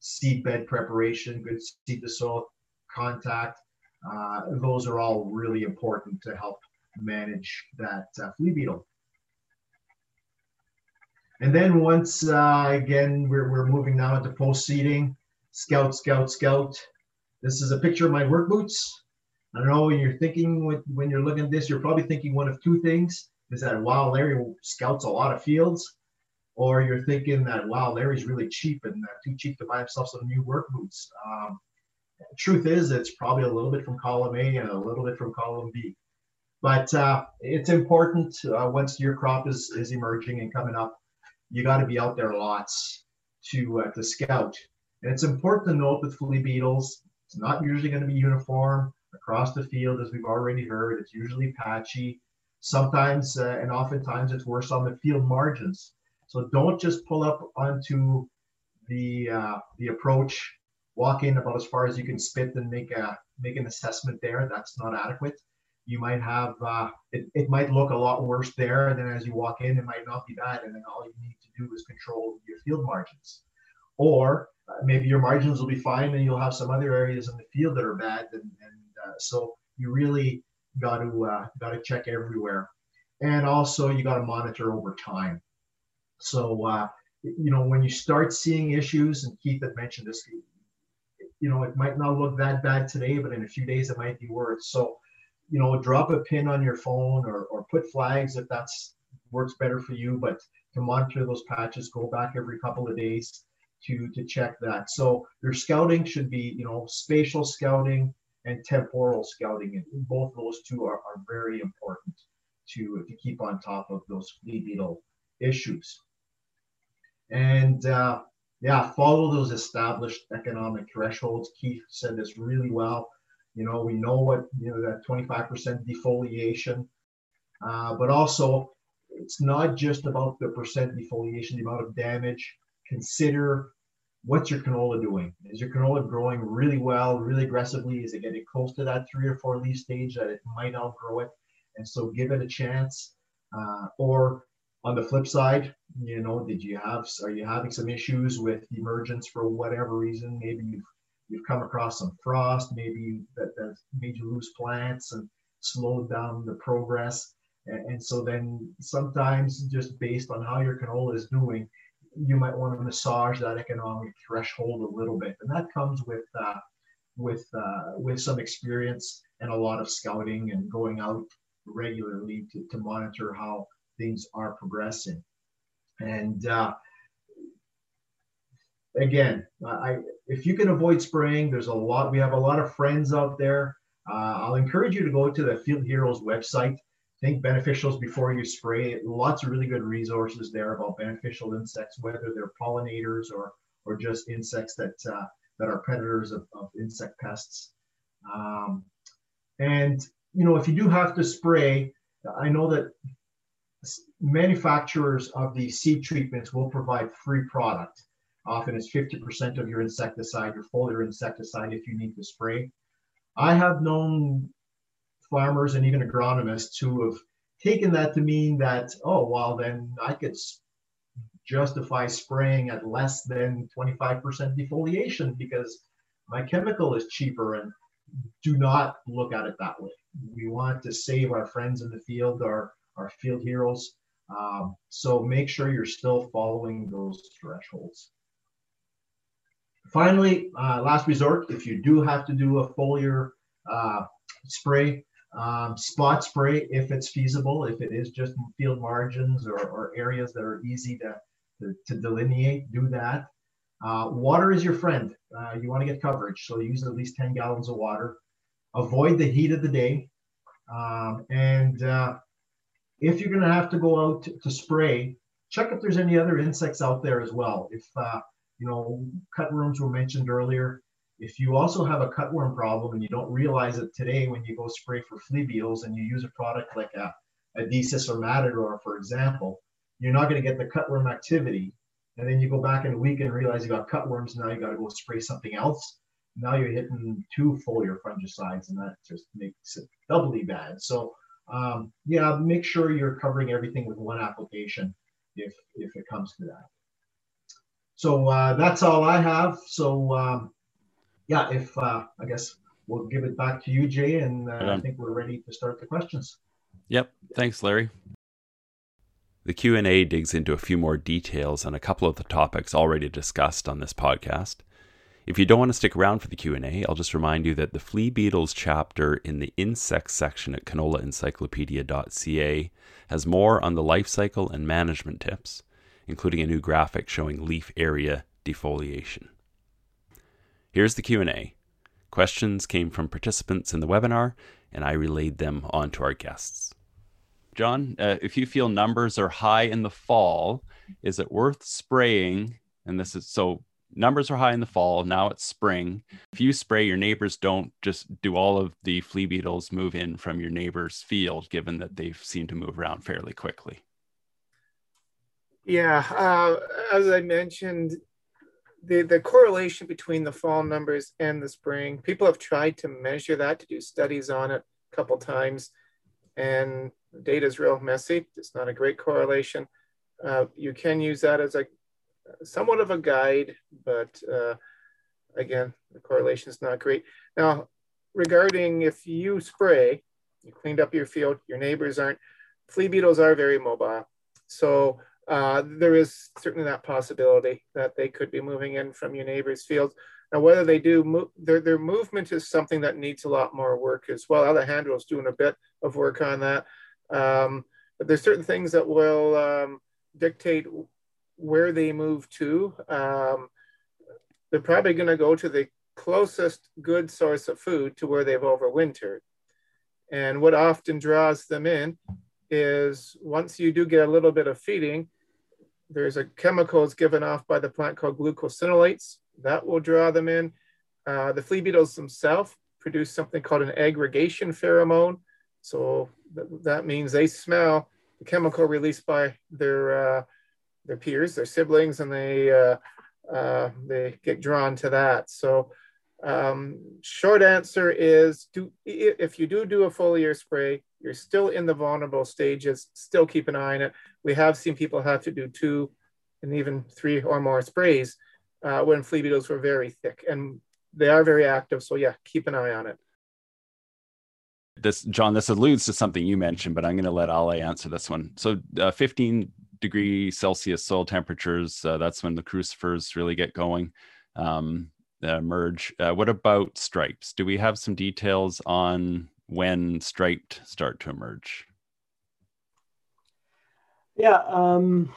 seed bed preparation, good seed to soil contact. Uh, those are all really important to help manage that uh, flea beetle. And then once, uh, again, we're, we're moving now into post-seeding, scout, scout, scout. This is a picture of my work boots. I don't know when you're thinking when you're looking at this, you're probably thinking one of two things: is that wow, Larry scouts a lot of fields, or you're thinking that wow, Larry's really cheap and uh, too cheap to buy himself some new work boots. Um, truth is, it's probably a little bit from column A and a little bit from column B. But uh, it's important uh, once your crop is, is emerging and coming up, you got to be out there lots to uh, to scout. And it's important to note with flea beetles, it's not usually going to be uniform across the field, as we've already heard. It's usually patchy. Sometimes uh, and oftentimes it's worse on the field margins. So don't just pull up onto the uh, the approach, walk in about as far as you can spit and make a make an assessment there. That's not adequate. You might have uh, it, it might look a lot worse there, and then as you walk in, it might not be bad, and then all you need to do is control your field margins. Or uh, maybe your margins will be fine, and you'll have some other areas in the field that are bad, and, and uh, so you really got to uh, got to check everywhere, and also you got to monitor over time. So uh, you know when you start seeing issues, and Keith had mentioned this, you know it might not look that bad today, but in a few days it might be worse. So you know drop a pin on your phone or, or put flags if that's works better for you, but to monitor those patches, go back every couple of days to to check that. So your scouting should be, you know, spatial scouting, and temporal scouting. And both those two are, are very important to, to keep on top of those flea beetle issues. And uh, yeah, follow those established economic thresholds. Keith said this really well. You know, we know what, you know, that 25% defoliation, uh, but also it's not just about the percent defoliation, the amount of damage. Consider what's your canola doing? Is your canola growing really well, really aggressively? Is it getting close to that three or four leaf stage that it might outgrow it? And so give it a chance. Uh, or on the flip side, you know, did you have, are you having some issues with emergence for whatever reason? Maybe you've, you've come across some frost, maybe that, that made you lose plants and slowed down the progress. And, and so then sometimes just based on how your canola is doing, you might want to massage that economic threshold a little bit. And that comes with, uh, with, uh, with some experience and a lot of scouting and going out regularly to, to monitor how things are progressing. And uh, again, I, if you can avoid spraying, there's a lot, we have a lot of friends out there. Uh, I'll encourage you to go to the Field Heroes website. Think beneficials before you spray. Lots of really good resources there about beneficial insects, whether they're pollinators or, or just insects that, uh, that are predators of, of insect pests. Um, and, you know, if you do have to spray, I know that manufacturers of the seed treatments will provide free product. Often it's 50% of your insecticide, your foliar insecticide if you need to spray. I have known farmers and even agronomists who have taken that to mean that, oh, well, then I could justify spraying at less than 25% defoliation because my chemical is cheaper and do not look at it that way. We want to save our friends in the field, our, our field heroes. Um, so make sure you're still following those thresholds. Finally, uh, last resort, if you do have to do a foliar uh, spray, um, spot spray if it's feasible, if it is just field margins or, or areas that are easy to, to, to delineate, do that. Uh, water is your friend. Uh, you want to get coverage, so use at least 10 gallons of water. Avoid the heat of the day. Um, and uh, if you're going to have to go out to, to, spray, check if there's any other insects out there as well. If, uh, you know, cutworms were mentioned earlier. If you also have a cutworm problem and you don't realize it today when you go spray for flea beetles and you use a product like a, Adhesius or Matador, for example, you're not going to get the cutworm activity. And then you go back in a week and realize you got cutworms. Now you got to go spray something else. Now you're hitting two foliar fungicides, and that just makes it doubly bad. So um, yeah, make sure you're covering everything with one application if if it comes to that. So uh, that's all I have. So um, yeah, if uh, I guess we'll give it back to you, Jay, and uh, I think we're ready to start the questions. Yep. Thanks, Larry. The Q&A digs into a few more details on a couple of the topics already discussed on this podcast. If you don't want to stick around for the Q&A, I'll just remind you that the flea beetles chapter in the insects section at canolaencyclopedia.ca has more on the life cycle and management tips, including a new graphic showing leaf area defoliation. Here's the Q&A. Questions came from participants in the webinar and I relayed them on to our guests. John, uh, if you feel numbers are high in the fall, is it worth spraying? And this is so numbers are high in the fall. Now it's spring. If you spray, your neighbors don't just do all of the flea beetles move in from your neighbor's field, given that they seem to move around fairly quickly. Yeah, uh, as I mentioned, the, the correlation between the fall numbers and the spring, people have tried to measure that, to do studies on it a couple times, and the data is real messy. It's not a great correlation. Uh, you can use that as a somewhat of a guide, but uh, again, the correlation is not great. Now, regarding if you spray, you cleaned up your field, your neighbors aren't, flea beetles are very mobile. So uh, there is certainly that possibility that they could be moving in from your neighbor's fields. Now, whether they do, their, their movement is something that needs a lot more work as well. Alejandro is doing a bit of work on that. Um, but there's certain things that will um, dictate where they move to. Um, they're probably going to go to the closest good source of food to where they've overwintered. And what often draws them in is once you do get a little bit of feeding, there's a chemicals given off by the plant called glucosinolates that will draw them in. Uh, the flea beetles themselves produce something called an aggregation pheromone. So th that means they smell the chemical released by their uh, their peers, their siblings, and they uh, uh, they get drawn to that. So um, short answer is do if you do do a foliar spray, you're still in the vulnerable stages, still keep an eye on it. We have seen people have to do two and even three or more sprays uh, when flea beetles were very thick and they are very active. So yeah, keep an eye on it. This John, this alludes to something you mentioned, but I'm going to let Ale answer this one. So uh, 15 degree Celsius soil temperatures, uh, that's when the crucifers really get going. Um, emerge. Uh, what about stripes? Do we have some details on when striped start to emerge? Yeah, um,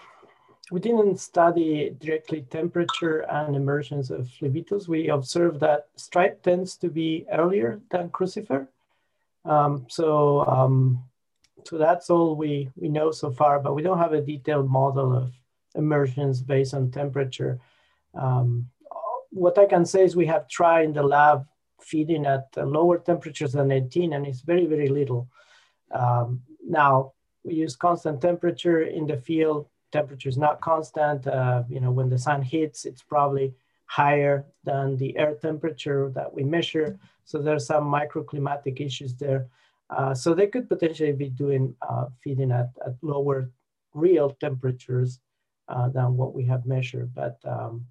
we didn't study directly temperature and emergence of flea. We observed that stripe tends to be earlier than crucifer. Um, so, um, so that's all we, we know so far, but we don't have a detailed model of emergence based on temperature. Um, what I can say is we have tried in the lab feeding at lower temperatures than 18 and it's very, very little. Um, now, we use constant temperature in the field. Temperature is not constant. Uh, you know, when the sun hits, it's probably higher than the air temperature that we measure. So there's some microclimatic issues there. Uh, so they could potentially be doing uh, feeding at, at lower real temperatures uh, than what we have measured. But um,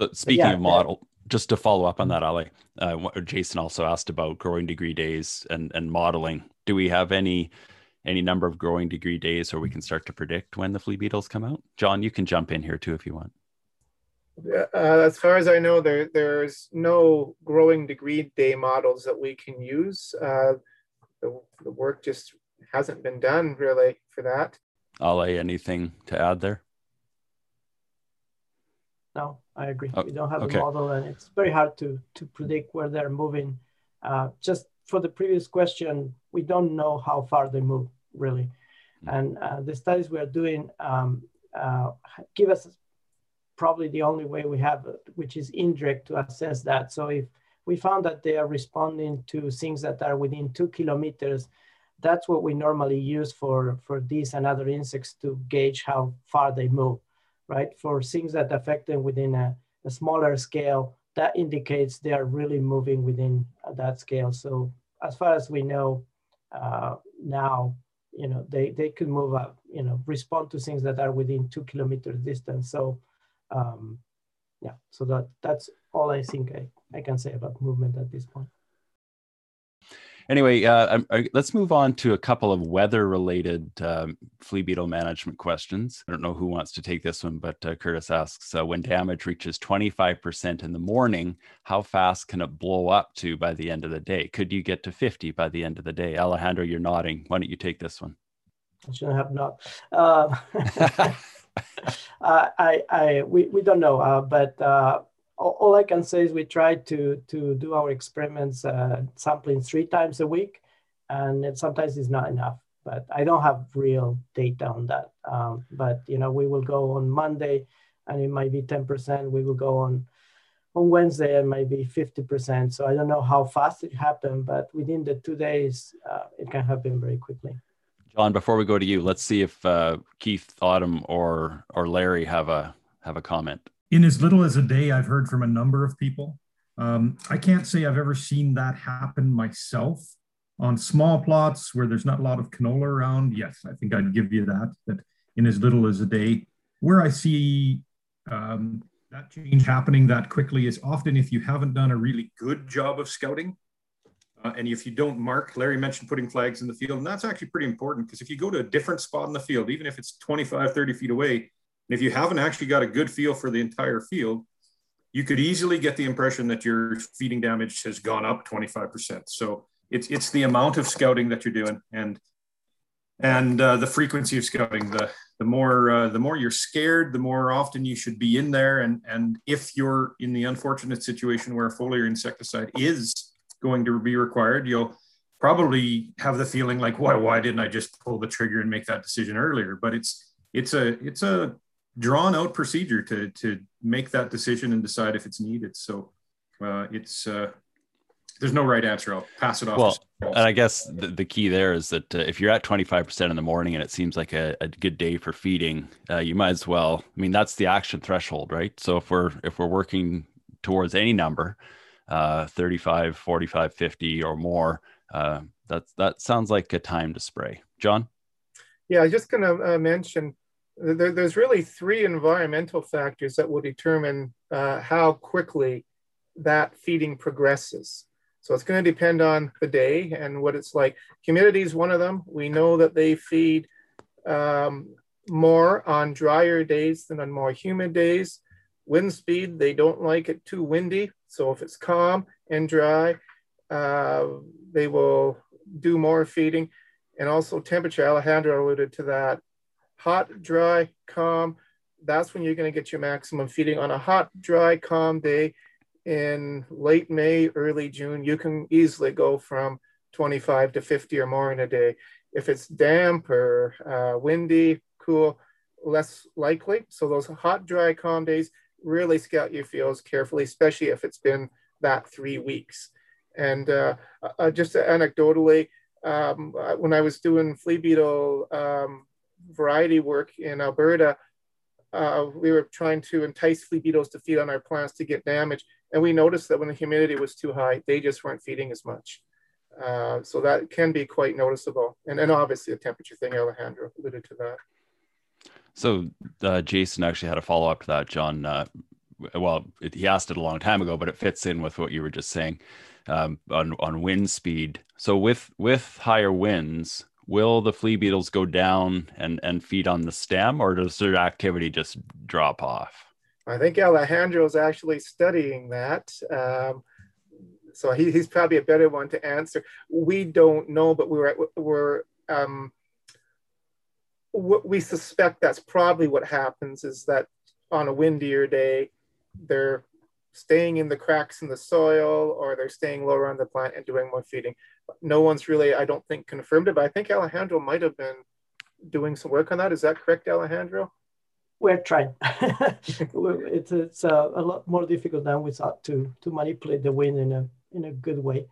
so speaking yeah, of model, just to follow up on that, Ali, uh, Jason also asked about growing degree days and, and modeling. Do we have any any number of growing degree days, or we can start to predict when the flea beetles come out? John, you can jump in here too if you want. Uh, as far as I know, there there's no growing degree day models that we can use. Uh, the, the work just hasn't been done really for that. Ali, anything to add there? No, I agree. Oh, we don't have okay. a model, and it's very hard to to predict where they're moving. Uh, just for the previous question, we don't know how far they move really, mm-hmm. and uh, the studies we are doing um, uh, give us probably the only way we have, which is indirect, to assess that. So if we found that they are responding to things that are within two kilometers, that's what we normally use for for these and other insects to gauge how far they move right? For things that affect them within a, a smaller scale, that indicates they are really moving within that scale. So as far as we know uh, now, you know, they, they could move up, you know, respond to things that are within two kilometers distance. So um, yeah, so that that's all I think I, I can say about movement at this point. Anyway, uh, I, let's move on to a couple of weather-related um, flea beetle management questions. I don't know who wants to take this one, but uh, Curtis asks: uh, When damage reaches 25% in the morning, how fast can it blow up to by the end of the day? Could you get to 50 by the end of the day? Alejandro, you're nodding. Why don't you take this one? I shouldn't have not. I, I, we, we don't know, uh, but uh, all I can say is we try to to do our experiments uh, sampling three times a week, and sometimes it's not enough. But I don't have real data on that. Um, but you know, we will go on Monday, and it might be ten percent. We will go on on Wednesday, it might be fifty percent. So I don't know how fast it happened, but within the two days, uh, it can happen very quickly. John, before we go to you, let's see if uh, Keith, Autumn, or or Larry have a have a comment in as little as a day, I've heard from a number of people. Um, I can't say I've ever seen that happen myself on small plots where there's not a lot of canola around. Yes, I think I'd give you that, that in as little as a day. Where I see um, that change happening that quickly is often if you haven't done a really good job of scouting. Uh, and if you don't mark, Larry mentioned putting flags in the field, and that's actually pretty important because if you go to a different spot in the field, even if it's 25, 30 feet away, and if you haven't actually got a good feel for the entire field, you could easily get the impression that your feeding damage has gone up 25%. So it's, it's the amount of scouting that you're doing and, and uh, the frequency of scouting. The, the, more, uh, the more you're scared, the more often you should be in there. And, and if you're in the unfortunate situation where foliar insecticide is going to be required, you'll probably have the feeling like, why, why didn't I just pull the trigger and make that decision earlier? But it's, it's a, it's a drawn out procedure to to make that decision and decide if it's needed. So uh, it's uh, there's no right answer. I'll pass it off. Well, And I guess the, the key there is that uh, if you're at 25% in the morning and it seems like a, a good day for feeding, uh, you might as well. I mean, that's the action threshold, right? So if we're if we're working towards any number, uh, 35, 45, 50 or more, uh, that's that sounds like a time to spray. John? Yeah, I just going to uh, mention there, there's really three environmental factors that will determine uh, how quickly that feeding progresses. So it's going to depend on the day and what it's like. Humidity is one of them. We know that they feed um, more on drier days than on more humid days. Wind speed, they don't like it too windy. So if it's calm and dry, uh, they will do more feeding. And also temperature, Alejandro alluded to that. Hot, dry, calm, that's when you're going to get your maximum feeding. On a hot, dry, calm day, in late May, early June, you can easily go from 25 to 50 or more in a day. If it's damp or uh, windy, cool, less likely. So those hot, dry, calm days, really scout your fields carefully, especially if it's been that three weeks. And uh, uh, just anecdotally, um, when I was doing flea beetle um, variety work in Alberta, uh, we were trying to entice flea beetles to feed on our plants to get damage. And we noticed that when the humidity was too high, they just weren't feeding as much. Uh, so that can be quite noticeable. And, and obviously a temperature thing, Alejandro alluded to that. So uh, Jason actually had a follow up to that, John. Uh, well, it, he asked it a long time ago, but it fits in with what you were just saying um, on on wind speed. So with with higher winds, will the flea beetles go down and and feed on the stem, or does their activity just drop off? I think Alejandro is actually studying that. Um, so he, he's probably a better one to answer. We don't know, but we're, we're um, we suspect that's probably what happens is that on a windier day, they're staying in the cracks in the soil or they're staying lower on the plant and doing more feeding. No one's really, I don't think, confirmed it, but I think Alejandro might have been doing some work on that. Is that correct, Alejandro? we're trying. it's it's uh, a lot more difficult than we thought to to manipulate the wind in a in a good way.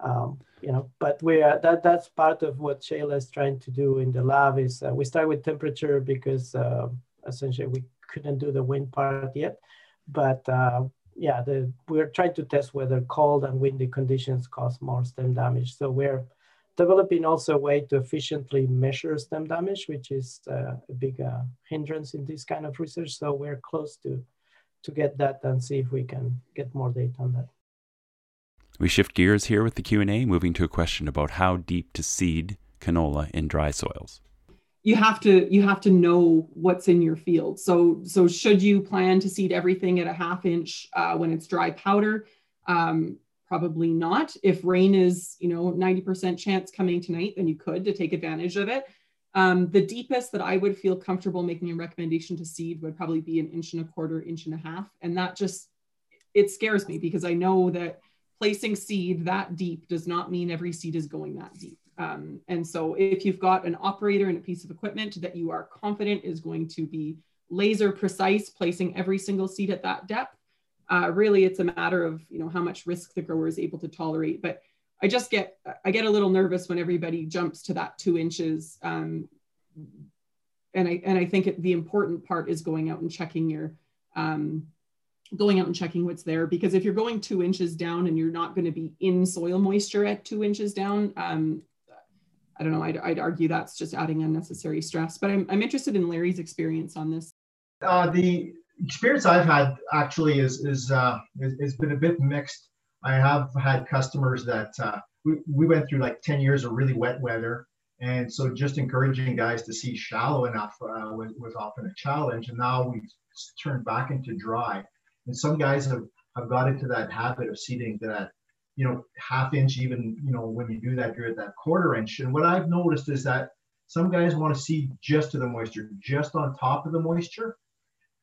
Um, you know, but we are that that's part of what Shayla is trying to do in the lab. Is uh, we start with temperature because uh, essentially we couldn't do the wind part yet, but uh, yeah, the, we're trying to test whether cold and windy conditions cause more stem damage. So we're developing also a way to efficiently measure stem damage, which is uh, a big uh, hindrance in this kind of research. So we're close to, to get that and see if we can get more data on that. We shift gears here with the Q&A, moving to a question about how deep to seed canola in dry soils. You have to you have to know what's in your field. So so should you plan to seed everything at a half inch uh, when it's dry powder? Um, probably not if rain is you know 90% chance coming tonight then you could to take advantage of it um, the deepest that i would feel comfortable making a recommendation to seed would probably be an inch and a quarter inch and a half and that just it scares me because i know that placing seed that deep does not mean every seed is going that deep um, and so if you've got an operator and a piece of equipment that you are confident is going to be laser precise placing every single seed at that depth uh, really, it's a matter of you know how much risk the grower is able to tolerate. But I just get I get a little nervous when everybody jumps to that two inches. Um, and I and I think it, the important part is going out and checking your um, going out and checking what's there because if you're going two inches down and you're not going to be in soil moisture at two inches down, um, I don't know. I'd, I'd, argue that's just adding unnecessary stress. But I'm I'm interested in Larry's experience on this. Uh, the experience I've had actually is is uh, has been a bit mixed. I have had customers that uh, we, we went through like 10 years of really wet weather. And so just encouraging guys to see shallow enough uh, was, was often a challenge. And now we've turned back into dry. And some guys have, have got into that habit of seeding that, you know, half inch, even, you know, when you do that, you're at that quarter inch. And what I've noticed is that some guys want to seed just to the moisture, just on top of the moisture.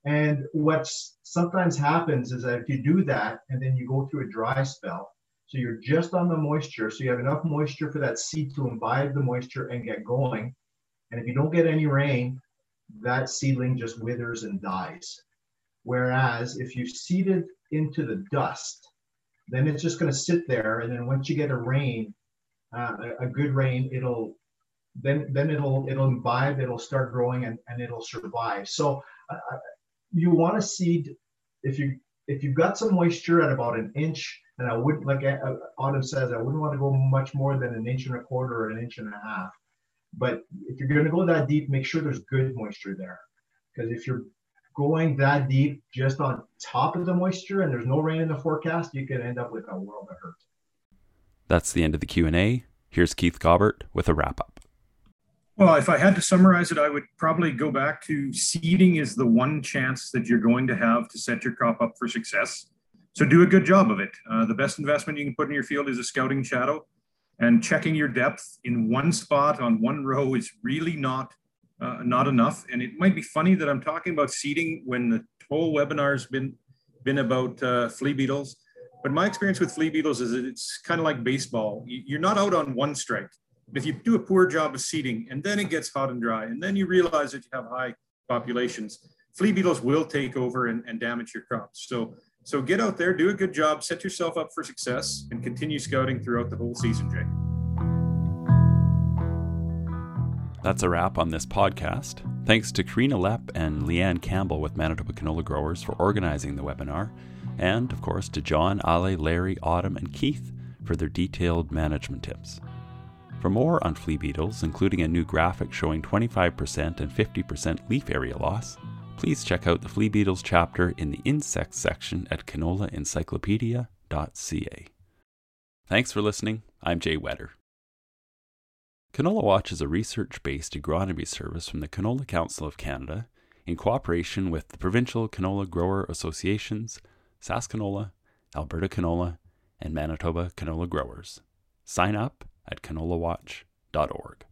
And what sometimes happens is that if you do that and then you go through a dry spell, so you're just on the moisture, so you have enough moisture for that seed to imbibe the moisture and get going. And if you don't get any rain, that seedling just withers and dies. Whereas if you seed it into the dust, then it's just going to sit there. And then once you get a rain, uh, a, a good rain, it'll then then it'll it'll imbibe, it'll start growing, and, and it'll survive. So uh, you want to seed if you if you've got some moisture at about an inch, and I wouldn't like uh, Autumn says, I wouldn't want to go much more than an inch and a quarter or an inch and a half. But if you're going to go that deep, make sure there's good moisture there, because if you're going that deep just on top of the moisture and there's no rain in the forecast, you could end up with a world of hurt. That's the end of the Q&A. Here's Keith Gabert with a wrap up. Well, if I had to summarize it, I would probably go back to seeding is the one chance that you're going to have to set your crop up for success. So do a good job of it. Uh, the best investment you can put in your field is a scouting shadow, and checking your depth in one spot on one row is really not uh, not enough. And it might be funny that I'm talking about seeding when the whole webinar's been been about uh, flea beetles. But my experience with flea beetles is that it's kind of like baseball. You're not out on one strike. If you do a poor job of seeding and then it gets hot and dry, and then you realize that you have high populations, flea beetles will take over and, and damage your crops. So, so get out there, do a good job, set yourself up for success, and continue scouting throughout the whole season, Jay. That's a wrap on this podcast. Thanks to Karina Lepp and Leanne Campbell with Manitoba Canola Growers for organizing the webinar, and of course to John, Ale, Larry, Autumn, and Keith for their detailed management tips. For more on flea beetles, including a new graphic showing 25% and 50% leaf area loss, please check out the flea beetles chapter in the insects section at canolaencyclopedia.ca. Thanks for listening. I'm Jay Whetter. Canola Watch is a research based agronomy service from the Canola Council of Canada in cooperation with the Provincial Canola Grower Associations, SaskCanola, Alberta Canola, and Manitoba Canola Growers. Sign up at canolawatch.org.